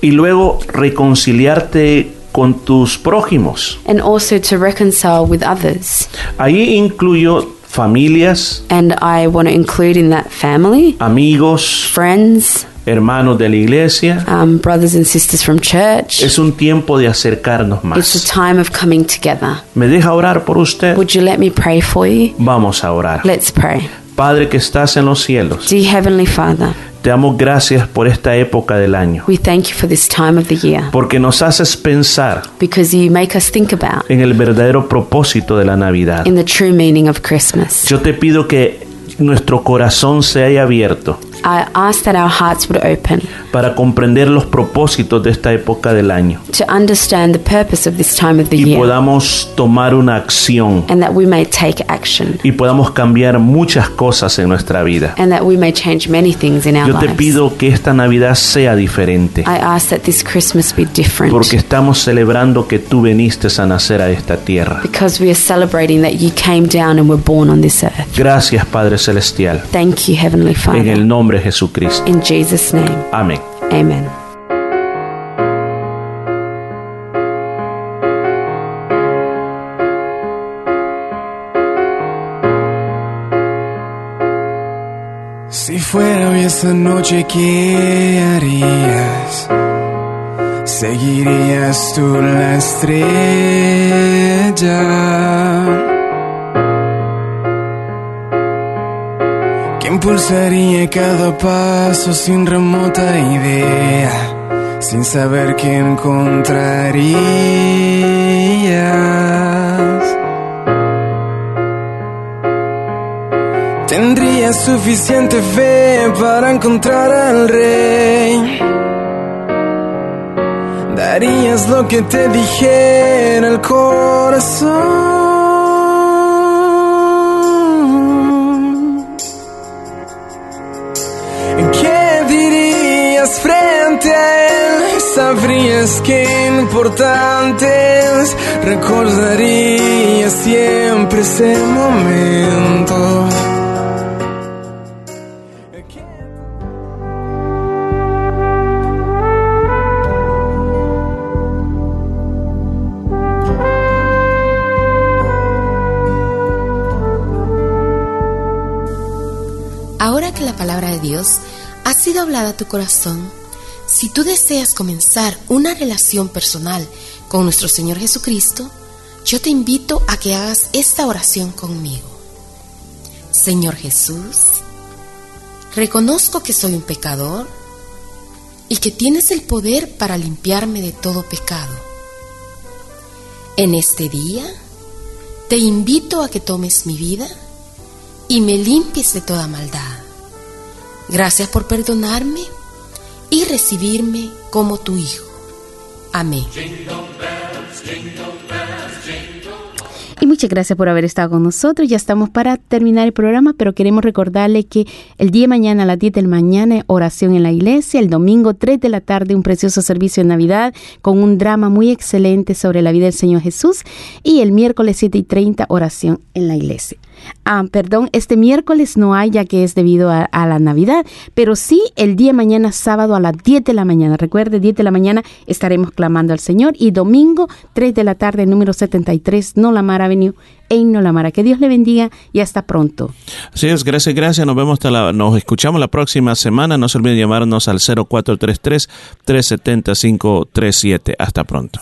S7: y luego reconciliarte con tus prójimos.
S33: And also to reconcile with others.
S7: Ahí incluyo familias,
S33: And I want to include in that family,
S7: amigos,
S33: friends,
S7: hermanos de la iglesia.
S33: um, brothers and sisters from church.
S7: Es un tiempo de acercarnos
S33: It's a
S7: más.
S33: time of coming together.
S7: ¿Me deja orar por usted?
S33: Would you let me pray for you?
S7: Vamos a orar.
S33: Let's pray.
S7: Padre que estás en los cielos,
S33: Dear Heavenly Father,
S7: te damos gracias por esta época del año,
S33: we thank you for this time of the year
S7: porque nos haces pensar
S33: because you make us think about
S7: en el verdadero propósito de la Navidad.
S33: in the true meaning of Christmas.
S7: Yo te pido que nuestro corazón se haya abierto
S33: I ask that our hearts would open
S7: para comprender los propósitos de esta época del año
S33: to understand the purpose of this time of the
S7: y
S33: year
S7: podamos tomar una acción
S33: and that we may take action
S7: y podamos cambiar muchas cosas en nuestra vida.
S33: and that we may change many things in our
S7: Yo te
S33: lives.
S7: pido que esta Navidad sea diferente
S33: I ask that this Christmas be different
S7: porque estamos celebrando que tú viniste a nacer a esta tierra.
S33: because we are celebrating that you came down and were born on this earth.
S7: Gracias Padre Celestial.
S33: Thank you, Heavenly
S7: En
S33: Father.
S7: el nombre de Jesucristo.
S33: In Jesus' name,
S7: Amén.
S33: amen.
S34: Si fuera hoy esta noche, ¿qué harías? ¿Seguirías tú la estrella? ¿Qué impulsaría cada paso sin remota idea? Sin saber qué encontrarías. Tendrías suficiente fe para encontrar al rey. Darías lo que te dijera el corazón. Sabrías que importante es. Recordarías siempre ese momento.
S10: Ahora que la palabra de Dios ha sido hablada a tu corazón, si tú deseas comenzar una relación personal con nuestro Señor Jesucristo, yo te invito a que hagas esta oración conmigo. Señor Jesús, reconozco que soy un pecador y que tienes el poder para limpiarme de todo pecado. En este día, te invito a que tomes mi vida y me limpies de toda maldad. Gracias por perdonarme y recibirme como tu hijo. Amén.
S3: Y muchas gracias por haber estado con nosotros. Ya estamos para terminar el programa, pero queremos recordarle que el día de mañana a las 10 de la mañana, oración en la iglesia. El domingo, 3 de la tarde, un precioso servicio de Navidad con un drama muy excelente sobre la vida del Señor Jesús. Y el miércoles 7 y 30, oración en la iglesia. Ah, perdón, este miércoles no hay ya que es debido a, la Navidad, pero sí el día mañana, sábado a las 10 de la mañana. Recuerde, 10 de la mañana estaremos clamando al Señor y domingo 3 de la tarde, número 73, Nolamara Avenue en Nolamara. Que Dios le bendiga y hasta pronto.
S7: Así es, gracias, gracias. Nos vemos hasta la, nos escuchamos la próxima semana. No se olviden llamarnos al 0433 375 37. Hasta pronto.